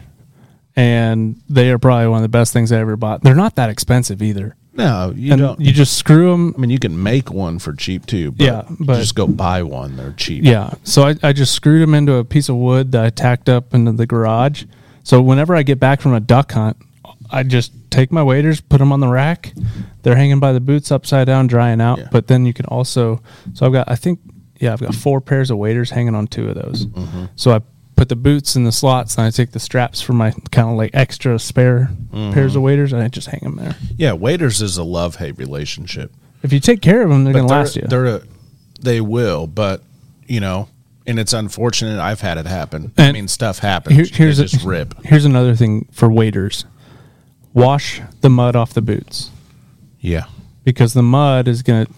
and they are probably one of the best things I ever bought. They're not that expensive either. No you and don't you just screw them. i mean you can make one for cheap too but, Yeah, but- just go buy one they're cheap Yeah. So I, I just screwed them into a piece of wood that I tacked up into the garage. So whenever I get back from a duck hunt, I just take my waders, put them on the rack. They're hanging by the boots upside down, drying out. Yeah. But then you can also, so I've got, I think, yeah, I've got four pairs of waders hanging on two of those. Mm-hmm. So I put the boots in the slots and I take the straps for my kind of like extra spare Mm-hmm. pairs of waders and I just hang them there. yeah waders is a love hate relationship If you take care of them, they're going to last you. They're a, they will, but you know, and it's unfortunate. I've had it happen. I mean, stuff happens. Here- here's they a- just rip. Here's another thing for waders: wash the mud off the boots Yeah, because the mud is going to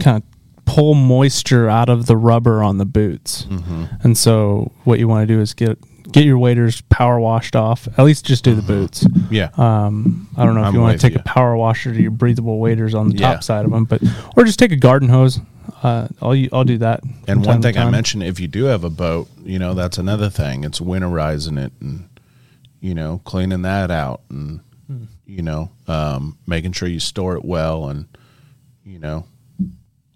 kind of pull moisture out of the rubber on the boots. Mm-hmm. And so, what you want to do is get get your waders power washed off. At least just do the boots. yeah. Um, I don't know if Mm-hmm. I'm you want to take you. a power washer to your breathable waders on the Yeah. top side of them, but or just take a garden hose. Uh, I'll I'll do that. and one thing I mentioned, if you do have a boat, you know, that's another thing. It's winterizing it and you know cleaning that out and Hmm. you know um, making sure you store it well and you know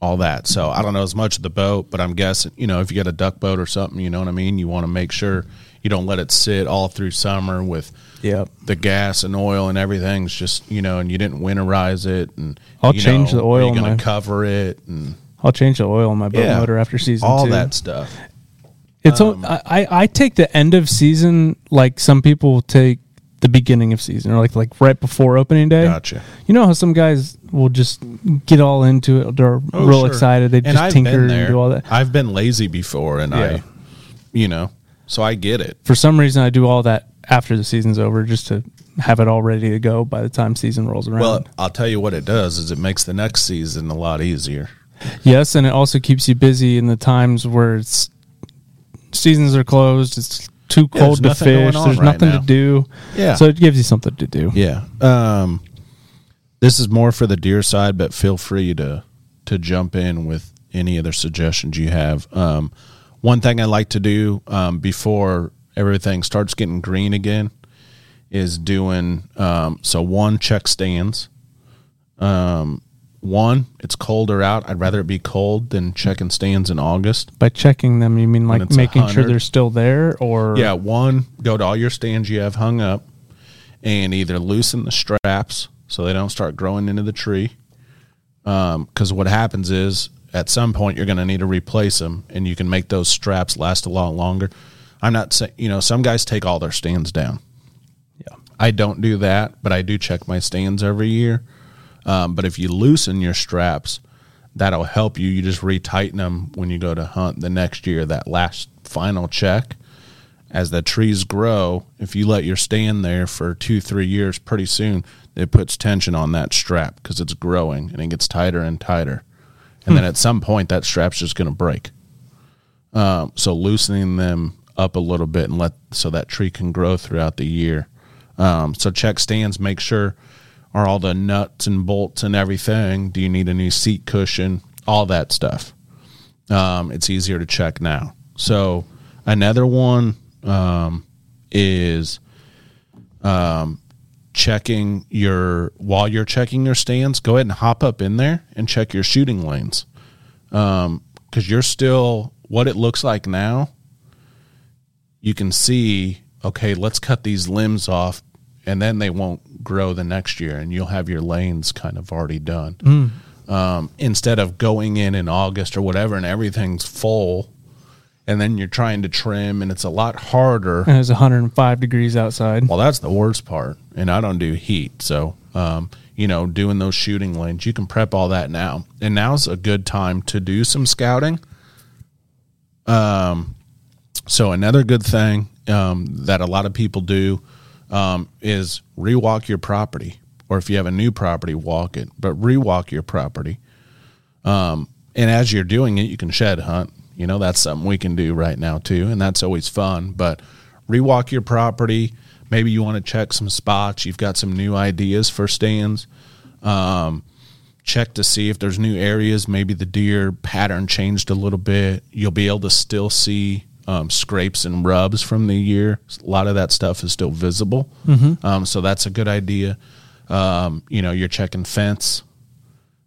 all that. So I don't know as much of the boat, but I'm guessing you know if you got a duck boat or something, you know what I mean. You want to make sure you don't let it sit all through summer with Yep. the gas and oil and everything's just you know, and you didn't winterize it, and I'll you change know, the oil You're in going to cover it and I'll change the oil on my boat Yeah. motor after season all two. that stuff? It's o Um, I I I take the end of season like some people take the beginning of season or like like right before opening day. Gotcha. You know how some guys will just get all into it. They're Oh, real sure. excited. They And just I've tinker and do all that. I've been lazy before, and Yeah. I, you know, so I get it. For some reason, I do all that after the season's over just to have it all ready to go by the time season rolls around. Well, I'll tell you what it does is it makes the next season a lot easier. yes, and it also keeps you busy in the times where it's seasons are closed. It's too Yeah, cold to there's nothing going fish. There's right nothing now. to do. Yeah. So it gives you something to do. Yeah. Um, this is more for the deer side, but feel free to to jump in with any other suggestions you have. Um, one thing I like to do um, before everything starts getting green again is doing um, so one check stands. Um, one, it's colder out. I'd rather it be cold than checking stands in August. By checking them, you mean like making sure they're still there, or Yeah, one, go to all your stands you have hung up and either loosen the straps so they don't start growing into the tree. Um, because what happens is at some point you're going to need to replace them, and you can make those straps last a lot longer. I'm not saying you know some guys take all their stands down. Yeah. I don't do that, but I do check my stands every year. Um, but if you loosen your straps, that'll help you. You just retighten them when you go to hunt the next year. That last final check, as the trees grow, if you let your stand there for two, three years, pretty soon it puts tension on that strap because it's growing and it gets tighter and tighter. And then at some point, that strap's just going to break. Um, so loosening them up a little bit and let so that tree can grow throughout the year. Um, so check stands, make sure are all the nuts and bolts and everything. Do you need a new seat cushion? All that stuff. Um, it's easier to check now. So another one um, is um, checking your while you're checking your stands. Go ahead and hop up in there and check your shooting lanes because you're still what it looks like now. You can see, okay, let's cut these limbs off, and then they won't grow the next year, and you'll have your lanes kind of already done. Um, instead of going in in August or whatever, and everything's full, and then you're trying to trim, and it's a lot harder. And it's 105 degrees outside. Well, that's the worst part, and I don't do heat, so um, you know, doing those shooting lanes, you can prep all that now, and now's a good time to do some scouting. Um, so another good thing um, that a lot of people do um, is rewalk your property, or if you have a new property, walk it, but rewalk your property. Um, and as you're doing it, you can shed hunt. You know, that's something we can do right now too, and that's always fun. But rewalk your property. Maybe you want to check some spots. You've got some new ideas for stands. Um, check to see if there's new areas. Maybe the deer pattern changed a little bit. You'll be able to still see um, scrapes and rubs from the year. A lot of that stuff is still visible. Um, so that's a good idea. Um, you know, you're checking fence.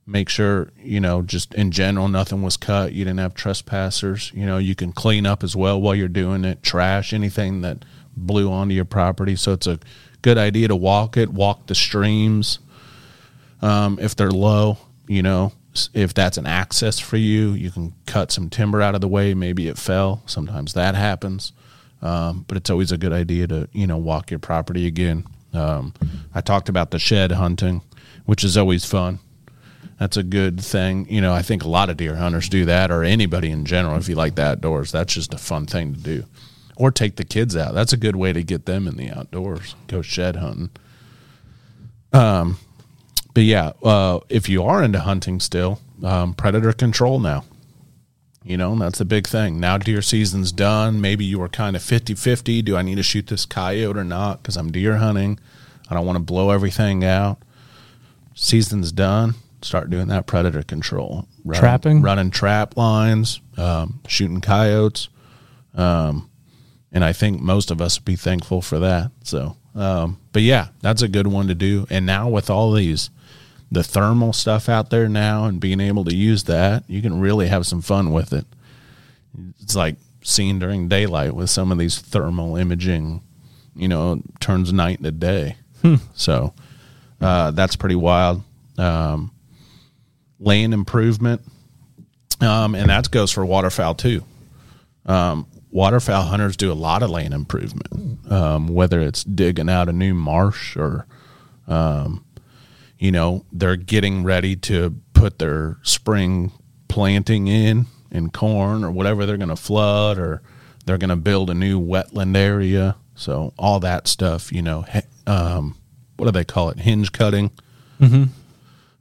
Make sure, you know, just in general, nothing was cut. You didn't have trespassers. You know, you can clean up as well while you're doing it. Trash, anything that blew onto your property. So it's a good idea to walk it, walk the streams um, if they're low. You know, if that's an access for you, you can cut some timber out of the way. Maybe it fell. Sometimes that happens, um, but it's always a good idea to you know walk your property again. Um, I talked about the shed hunting, which is always fun. That's a good thing. You know, I think a lot of deer hunters do that, or anybody in general. If you like the outdoors, that's just a fun thing to do. Or take the kids out. That's a good way to get them in the outdoors. Go shed hunting. But yeah, uh, if you are into hunting still, um, predator control now. You know, that's a big thing. Now deer season's done. Maybe you were kind of 50 50. Do I need to shoot this coyote or not? Because I'm deer hunting. I don't want to blow everything out. Season's done. Start doing that predator control. Running, Trapping? Running trap lines, um, shooting coyotes. Um, and I think most of us would be thankful for that. So, um, but yeah, that's a good one to do. And now with all these, the thermal stuff out there now, and being able to use that, you can really have some fun with it. It's like seeing during daylight with some of these thermal imaging. You know, turns night into day. So uh, that's pretty wild. Um, land improvement, um, and that goes for waterfowl too um, waterfowl hunters do a lot of land improvement, um, whether it's digging out a new marsh or, um, you know, they're getting ready to put their spring planting in in corn or whatever they're going to flood or they're going to build a new wetland area. So all that stuff, you know, um, what do they call it? Hinge cutting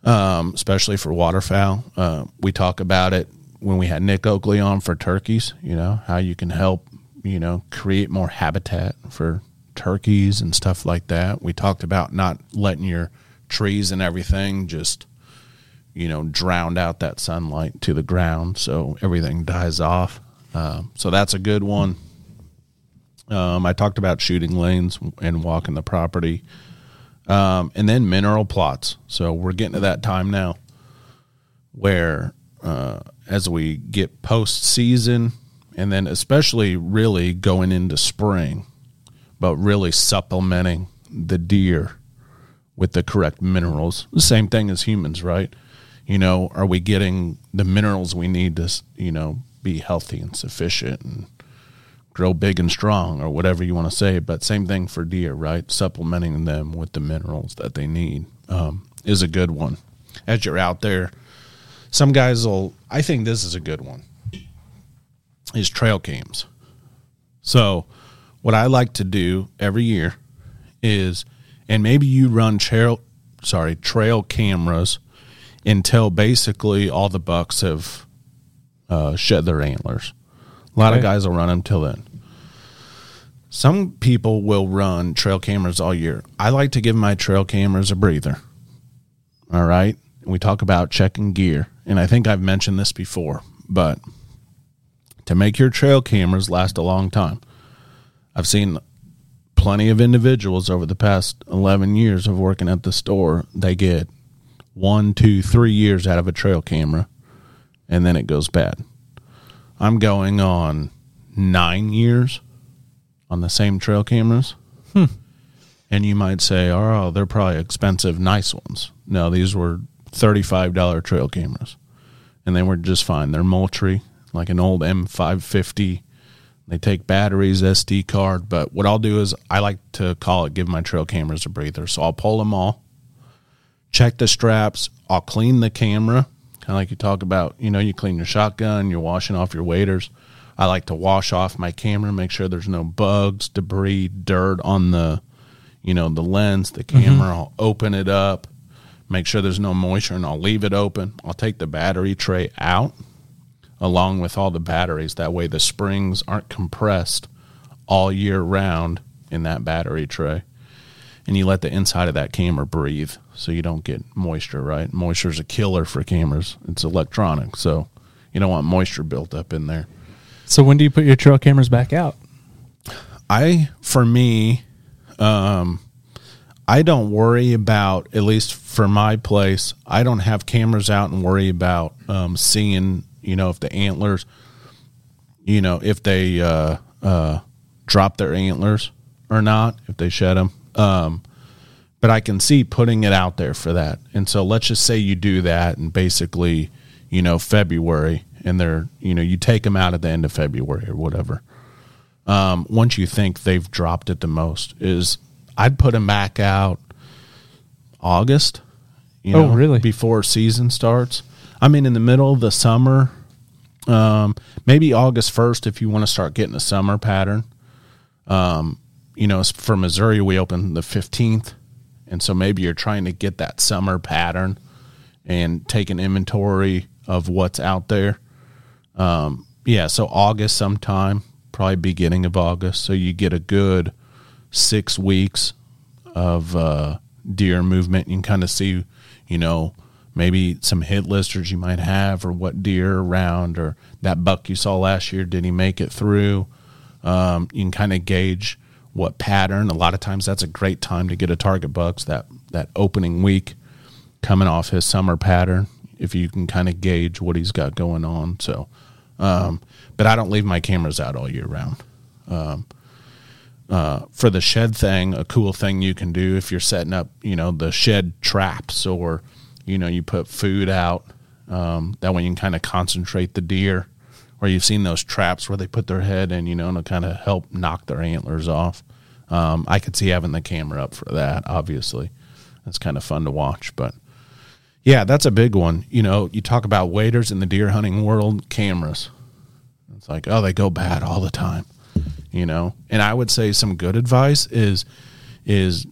um, especially for waterfowl. Uh, we talk about it when we had Nick Oakley on for turkeys. You know how you can help, you know, create more habitat for turkeys and stuff like that. We talked about not letting your trees and everything just, you know, drowned out that sunlight to the ground, so everything dies off. Um, so that's a good one. Um, I talked about shooting lanes and walking the property um, and then mineral plots. So we're getting to that time now where uh, as we get post season, and then especially really going into spring, but really supplementing the deer with the correct minerals. The same thing as humans, right? you know, are we getting the minerals we need to, you know, be healthy and sufficient and grow big and strong or whatever you want to say. But same thing for deer, right? Supplementing them with the minerals that they need um, is a good one. As you're out there, some guys will, I think this is a good one, is trail cams. So, what I like to do every year is, and maybe you run trail, sorry, trail cameras until basically all the bucks have uh, shed their antlers. A lot of guys will run them till then. Some people will run trail cameras all year. I like to give my trail cameras a breather. All right. We talk about checking gear, and I think I've mentioned this before, but to make your trail cameras last a long time, I've seen plenty of individuals over the past 11 years of working at the store. They get one, two, three years out of a trail camera, and then it goes bad. I'm going on nine years on the same trail cameras. Hmm. And you might say, oh, they're probably expensive, nice ones. No, these were $35 trail cameras. And they were just fine. They're Moultrie, like an old M550. They take batteries, SD card. But what I'll do is I like to call it give my trail cameras a breather. So I'll pull them all, check the straps. I'll clean the camera, kind of like you talk about. You know, you clean your shotgun, you're washing off your waders. I like to wash off my camera, make sure there's no bugs, debris, dirt on the, you know, the lens, the mm-hmm. camera. I'll open it up, make sure there's no moisture, and I'll leave it open. I'll take the battery tray out along with all the batteries. That way, the springs aren't compressed all year round in that battery tray. And you let the inside of that camera breathe so you don't get moisture, right? Moisture is a killer for cameras. It's electronic, so you don't want moisture built up in there. So when do you put your trail cameras back out? I, for me, um, I don't worry about at least for my place. I don't have cameras out and worry about um, seeing, you know, if the antlers, you know, if they uh, uh, drop their antlers or not, if they shed them. Um, but I can see putting it out there for that. And so let's just say you do that and basically, you know, February and they're, you know, you take them out at the end of February or whatever um, once you think they've dropped it the most is I'd put them back out August. You Oh, really? Before season starts. I mean, in the middle of the summer, um, maybe August first if you want to start getting a summer pattern. Um, you know, for Missouri, we open the fifteenth, and so maybe you're trying to get that summer pattern and take an inventory of what's out there Um, yeah, so August sometime, probably beginning of August, so you get a good six weeks of uh, deer movement. You can kind of see, you know, maybe some hit listers you might have, or what deer around, or that buck you saw last year. Did he make it through? Um, you can kind of gauge what pattern. A lot of times, that's a great time to get a target bucks that that opening week coming off his summer pattern. If you can kind of gauge what he's got going on, so. Um, but I don't leave my cameras out all year round. Um, uh, for the shed thing, a cool thing you can do if you're setting up, you know, the shed traps or, you know, you put food out. Um, that way you can kind of concentrate the deer. Or you've seen those traps where they put their head in, you know, to kind of help knock their antlers off. Um, I could see having the camera up for that, obviously. That's kind of fun to watch. But yeah, that's a big one. You know, you talk about waders in the deer hunting world, cameras. It's like, oh, they go bad all the time you know and i would say some good advice is is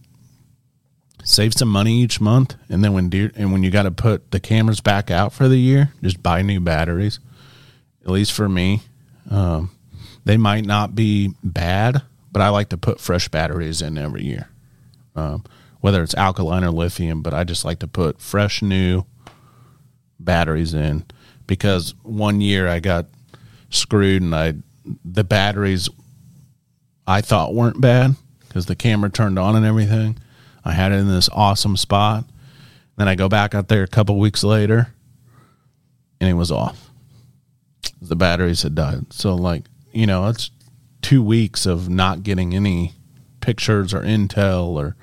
save some money each month and then when deer and when you got to put the cameras back out for the year just buy new batteries at least for me um, they might not be bad but i like to put fresh batteries in every year um, whether it's alkaline or lithium but i just like to put fresh new batteries in because one year i got screwed and i the batteries I thought weren't bad because the camera turned on and everything. I had it in this awesome spot. Then I go back out there a couple weeks later and it was off. The batteries had died. So, like, you know, it's two weeks of not getting any pictures or intel. Or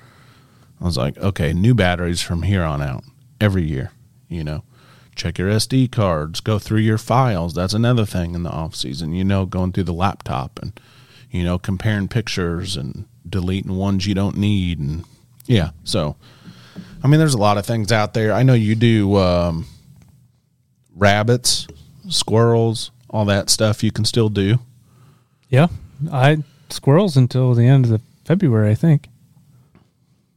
I was like, okay, new batteries from here on out every year, you know, check your SD cards, go through your files. That's another thing in the off season. You know, going through the laptop and you know comparing pictures and deleting ones you don't need and yeah. So, I mean, there's a lot of things out there. I know you do um, rabbits, squirrels, all that stuff. You can still do. Yeah, I squirrels until the end of the February, I think.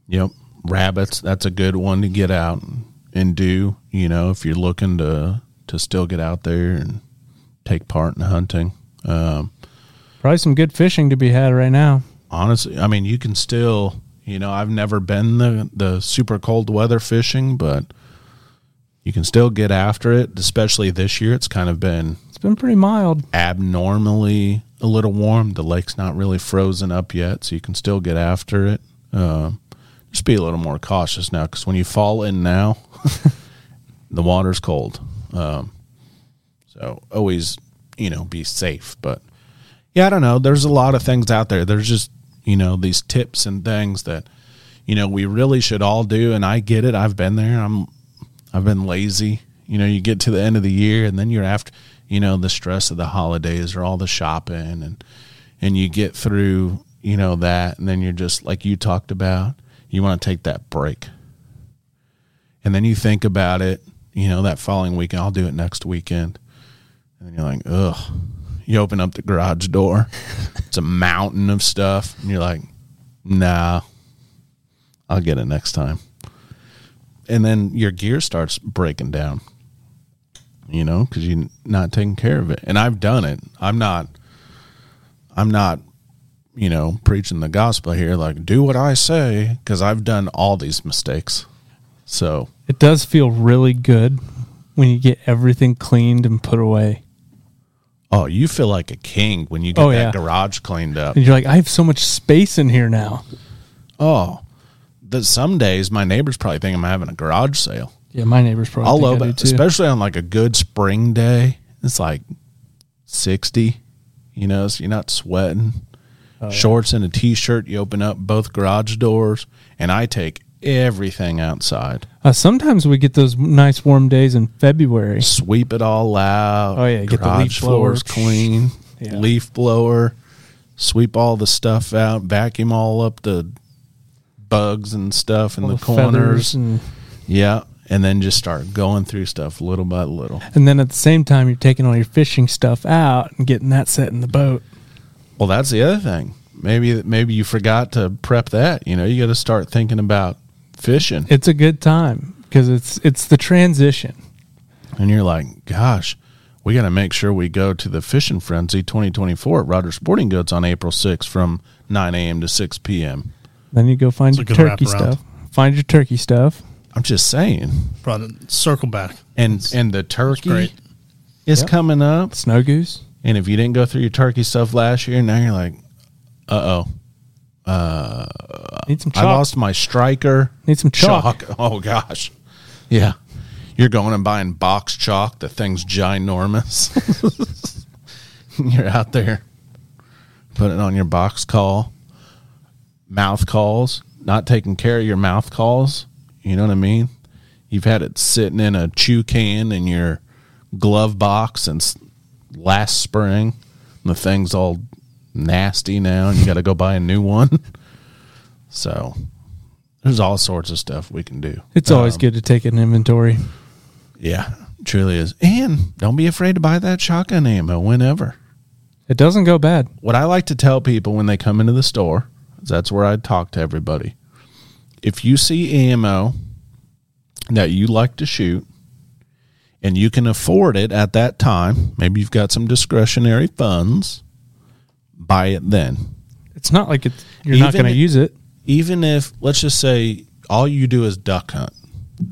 Yep, rabbits. That's a good one to get out and do. You know, if you're looking to to still get out there and take part in hunting. Um, Probably some good fishing to be had right now. honestly, I mean, you can still. You know, I've never been the the super cold weather fishing, but you can still get after it. Especially this year, it's kind of been It's been pretty mild. abnormally a little warm. The lake's not really frozen up yet, so you can still get after it. Um, just be a little more cautious now, because when you fall in now, the water's cold. Um, so always, you know, be safe. But yeah, I don't know. There's a lot of things out there. There's just you know these tips and things that you know we really should all do. And I get it. I've been there. I'm I've been lazy. You know, you get to the end of the year and then you're after, you know, the stress of the holidays or all the shopping and and you get through, you know, that and then you're just like you talked about, you want to take that break. And then you think about it, you know, that following weekend, I'll do it next weekend. And you're like, ugh. You open up the garage door. it's a mountain of stuff. And you're like, nah, I'll get it next time and then your gear starts breaking down you know because you're not taking care of it and i've done it i'm not i'm not you know preaching the gospel here like do what i say because i've done all these mistakes so It does feel really good when you get everything cleaned and put away. Oh you feel like a king when you get Oh, that yeah. garage cleaned up And you're like, I have so much space in here now. oh that some days my neighbors probably think i'm having a garage sale Yeah, my neighbors probably I'll think I do it, too. especially on like a good spring day. It's like sixty, you know, so you're not sweating. Oh, Shorts and a t-shirt. You open up both garage doors, and I take everything outside, Uh, sometimes we get those nice warm days in February. sweep it all out. Oh, yeah, get the leaf blower. floors clean, Yeah. leaf blower, sweep all the stuff out, vacuum all up the bugs and stuff in all the, the corners. and Yeah, and then just start going through stuff little by little. and then at the same time you're taking all your fishing stuff out and getting that set in the boat. Well, that's the other thing. Maybe maybe you forgot to prep that. You know, you got to start thinking about fishing, It's a good time because it's it's the transition. and you're like, "Gosh, we got to make sure we go to the Fishing Frenzy 2024 at Rogers Sporting Goods on April 6th from 9 a.m. to 6 p.m." Then you go find It's a your turkey stuff. Find your turkey stuff. I'm just saying, Brought it circle back. and and the turkey great. is Yep. coming up, Snow goose. and if you didn't go through your turkey stuff last year, now you're like, "Uh oh." Uh, Need some I lost my striker. Need some chalk. Oh gosh, yeah. You're going and buying box chalk. The thing's ginormous. You're out there putting on your box call, mouth calls. Not taking care of your mouth calls. You know what I mean? You've had it sitting in a chew can in your glove box since last spring. And the thing's all nasty now, and you got to go buy a new one. So there's all sorts of stuff we can do. It's always Um, good to take an inventory. Yeah, truly is. And don't be afraid to buy that shotgun ammo whenever. It doesn't go bad. What I like to tell people when they come into the store, that's where I talk to everybody. If you see ammo that you like to shoot and you can afford it at that time, maybe you've got some discretionary funds, buy it then. It's not like it's you're not going to use it. even if let's just say all you do is duck hunt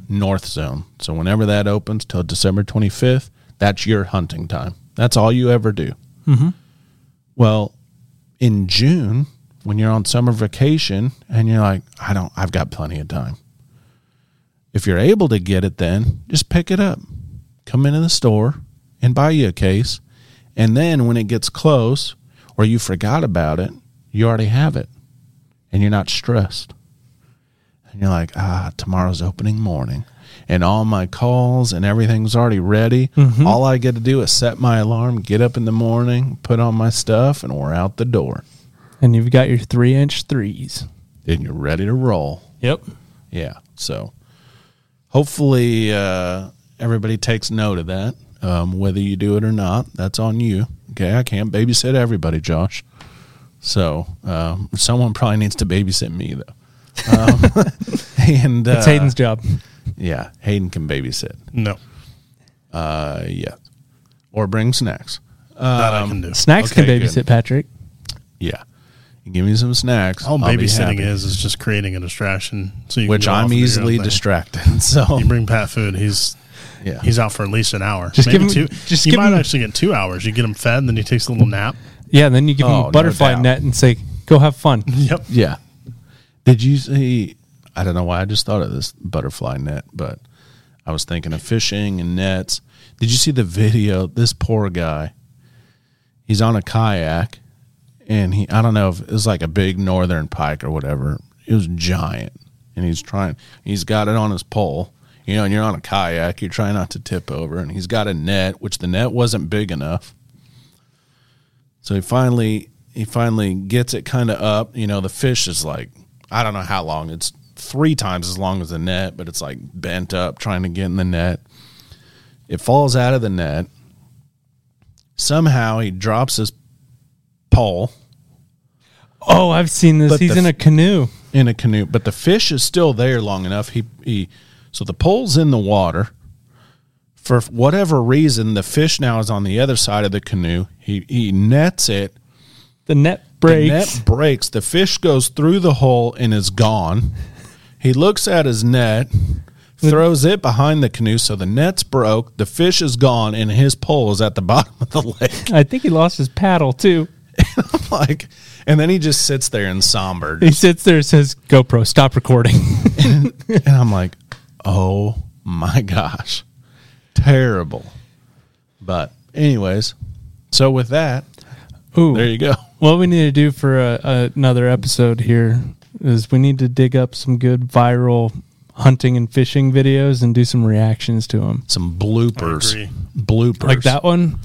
north zone so whenever that opens till december 25th that's your hunting time that's all you ever do Mm-hmm. well in june when you're on summer vacation and you're like i don't i've got plenty of time if you're able to get it then just pick it up come into the store and buy you a case and then when it gets close or you forgot about it you already have it and you're not stressed. and you're like, ah, tomorrow's opening morning, and all my calls and everything's already ready. All I get to do is set my alarm, get up in the morning, put on my stuff, and we're out the door. And you've got your three inch threes. And you're ready to roll. Yep. Yeah. So hopefully uh, everybody takes note of that. Um, whether you do it or not, that's on you. Okay. I can't babysit everybody, Josh. So um, someone probably needs to babysit me though. Um, and uh, It's Hayden's job. yeah, Hayden can babysit. No, Uh, yeah, or bring snacks. that I can do. Snacks okay, can good. babysit Patrick. Yeah, you give me some snacks. All I'll be babysitting happy. is is just creating a distraction. So you can which go off I'm and do your easily distracted. So You bring Pat food. He's yeah, he's out for at least an hour. Just Maybe give him- two. just you give might him- actually get two hours. You get him fed, and then he takes a little nap. Yeah, and then you give Oh, him a butterfly doubt. net and say, "Go have fun." Yep. Yeah. Did you see? I don't know why I just thought of this butterfly net, but I was thinking of fishing and nets. Did you see the video? This poor guy. He's on a kayak, and he I don't know if it was like a big northern pike or whatever. It was giant, and he's trying. He's got it on his pole. You know, and you're on a kayak. You're trying not to tip over, and he's got a net, which the net wasn't big enough. So he finally he finally gets it kind of up. You know, the fish is like I don't know how long. It's three times as long as the net, but it's like bent up trying to get in the net. It falls out of the net. Somehow he drops his pole Oh, I've seen this. But He's the in a canoe. in a canoe, but the fish is still there long enough. He he so the pole's in the water. For whatever reason, the fish now is on the other side of the canoe. He he nets it The net breaks. The net breaks. The fish goes through the hole and is gone. He looks at his net, throws it behind the canoe, so the net's broke. The fish is gone, and his pole is at the bottom of the lake. I think he lost his paddle too. I'm like, and then he just sits there and somber, He sits there and says, "GoPro, stop recording." and I'm like, oh my gosh, terrible. But anyways, so with that, Ooh, there you go. what we need to do for a, another episode here is we need to dig up some good viral hunting and fishing videos and do some reactions to them, Some bloopers, agree. bloopers like that one.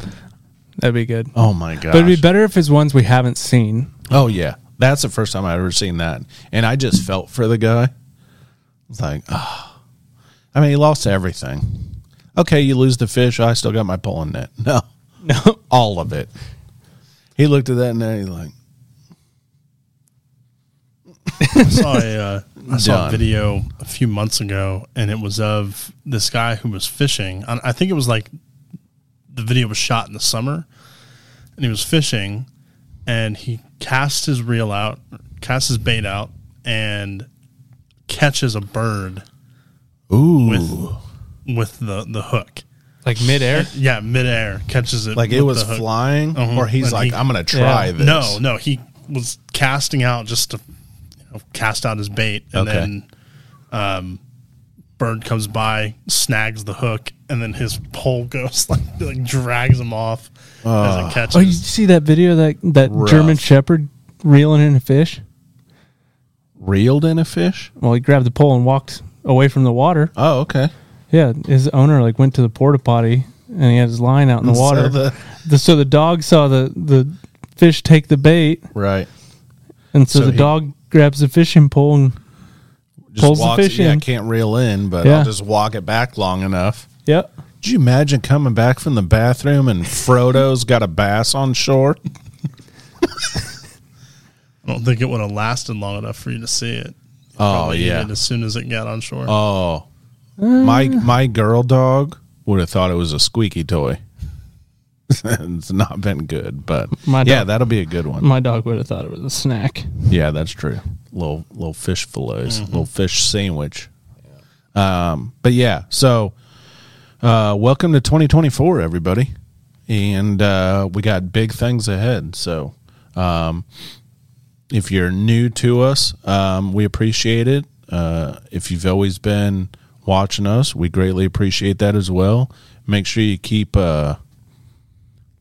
That'd be good. Oh my god! But it'd be better if it's ones we haven't seen. Oh yeah, that's the first time I've ever seen that, and I just felt for the guy. It's like, oh. I mean, he lost everything. Okay, you lose the fish. I still got my pulling net. No, No, all of it. He looked at that and then he's like, I saw a uh, I saw Done. a video a few months ago, and it was of this guy who was fishing. I I think it was like the video was shot in the summer, and he was fishing, and he casts his reel out, casts his bait out, and catches a bird "Ooh, with with the the hook. like midair. Yeah, midair catches it like it was the hook. flying," Uh-huh. or he's And like, he- "I'm gonna try Yeah. this." No, no, he was casting out just to you know, cast out his bait, and Okay. then um, bird comes by, snags the hook, and then his pole goes like, like drags him off as it catches. Oh, you see that video that that Rough. German Shepherd reeling in a fish? reeled in a fish. Well, he grabbed the pole and walked away from the water. Oh, okay. Yeah, his owner like went to the porta potty and he had his line out in the So water. the- the, so the dog saw the the fish take the bait, Right. and so, So the he- dog grabs the fishing pole and Just Pulls the walks, fish yeah, in. I can't reel in, but Yeah. I'll just walk it back long enough. yep. Could you imagine coming back from the bathroom and Frodo's got a bass on shore? I don't think it would have lasted long enough for you to see it. Oh yeah. ate it as soon as it got on shore. Oh, my my girl dog would have thought it was a squeaky toy. it's not been good, but My yeah, dog- that'll be a good one. My dog would have thought it was a snack. Yeah, that's true. Little little fish fillets, little fish sandwich. Um, but yeah, so uh, welcome to 2024, everybody, and uh, we got big things ahead. So um, if you're new to us, um, we appreciate it. Uh, if you've always been watching us, we greatly appreciate that as well. Make sure you keep uh,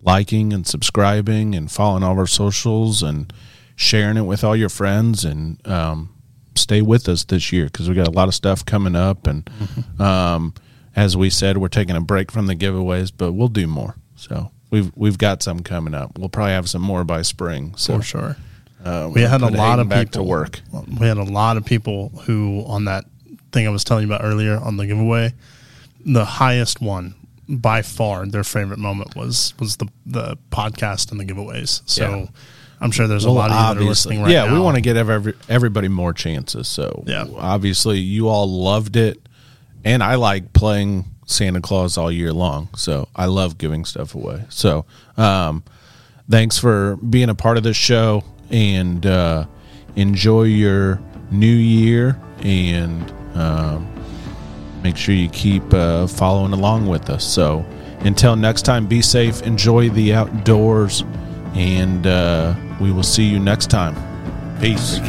liking and subscribing and following all of our socials and sharing it with all your friends and um, stay with us this year because we got a lot of stuff coming up, and um, as we said, we're taking a break from the giveaways, but we'll do more. So we've we've got some coming up. We'll probably have some more by spring. So for sure. Uh, We had a lot Hayden of back people to work. We had a lot of people who on that thing I was telling you about earlier on the giveaway, the highest one by far, their favorite moment was was the the podcast and the giveaways. So Yeah. I'm sure there's a lot of you that are listening right now. yeah, now. we want to get every, everybody more chances. So Yeah. obviously you all loved it, and I like playing Santa Claus all year long. So I love giving stuff away. So um, thanks for being a part of this show, and uh, enjoy your new year, and um, make sure you keep uh, following along with us. So until next time, be safe, enjoy the outdoors, and uh, we will see you next time. Peace.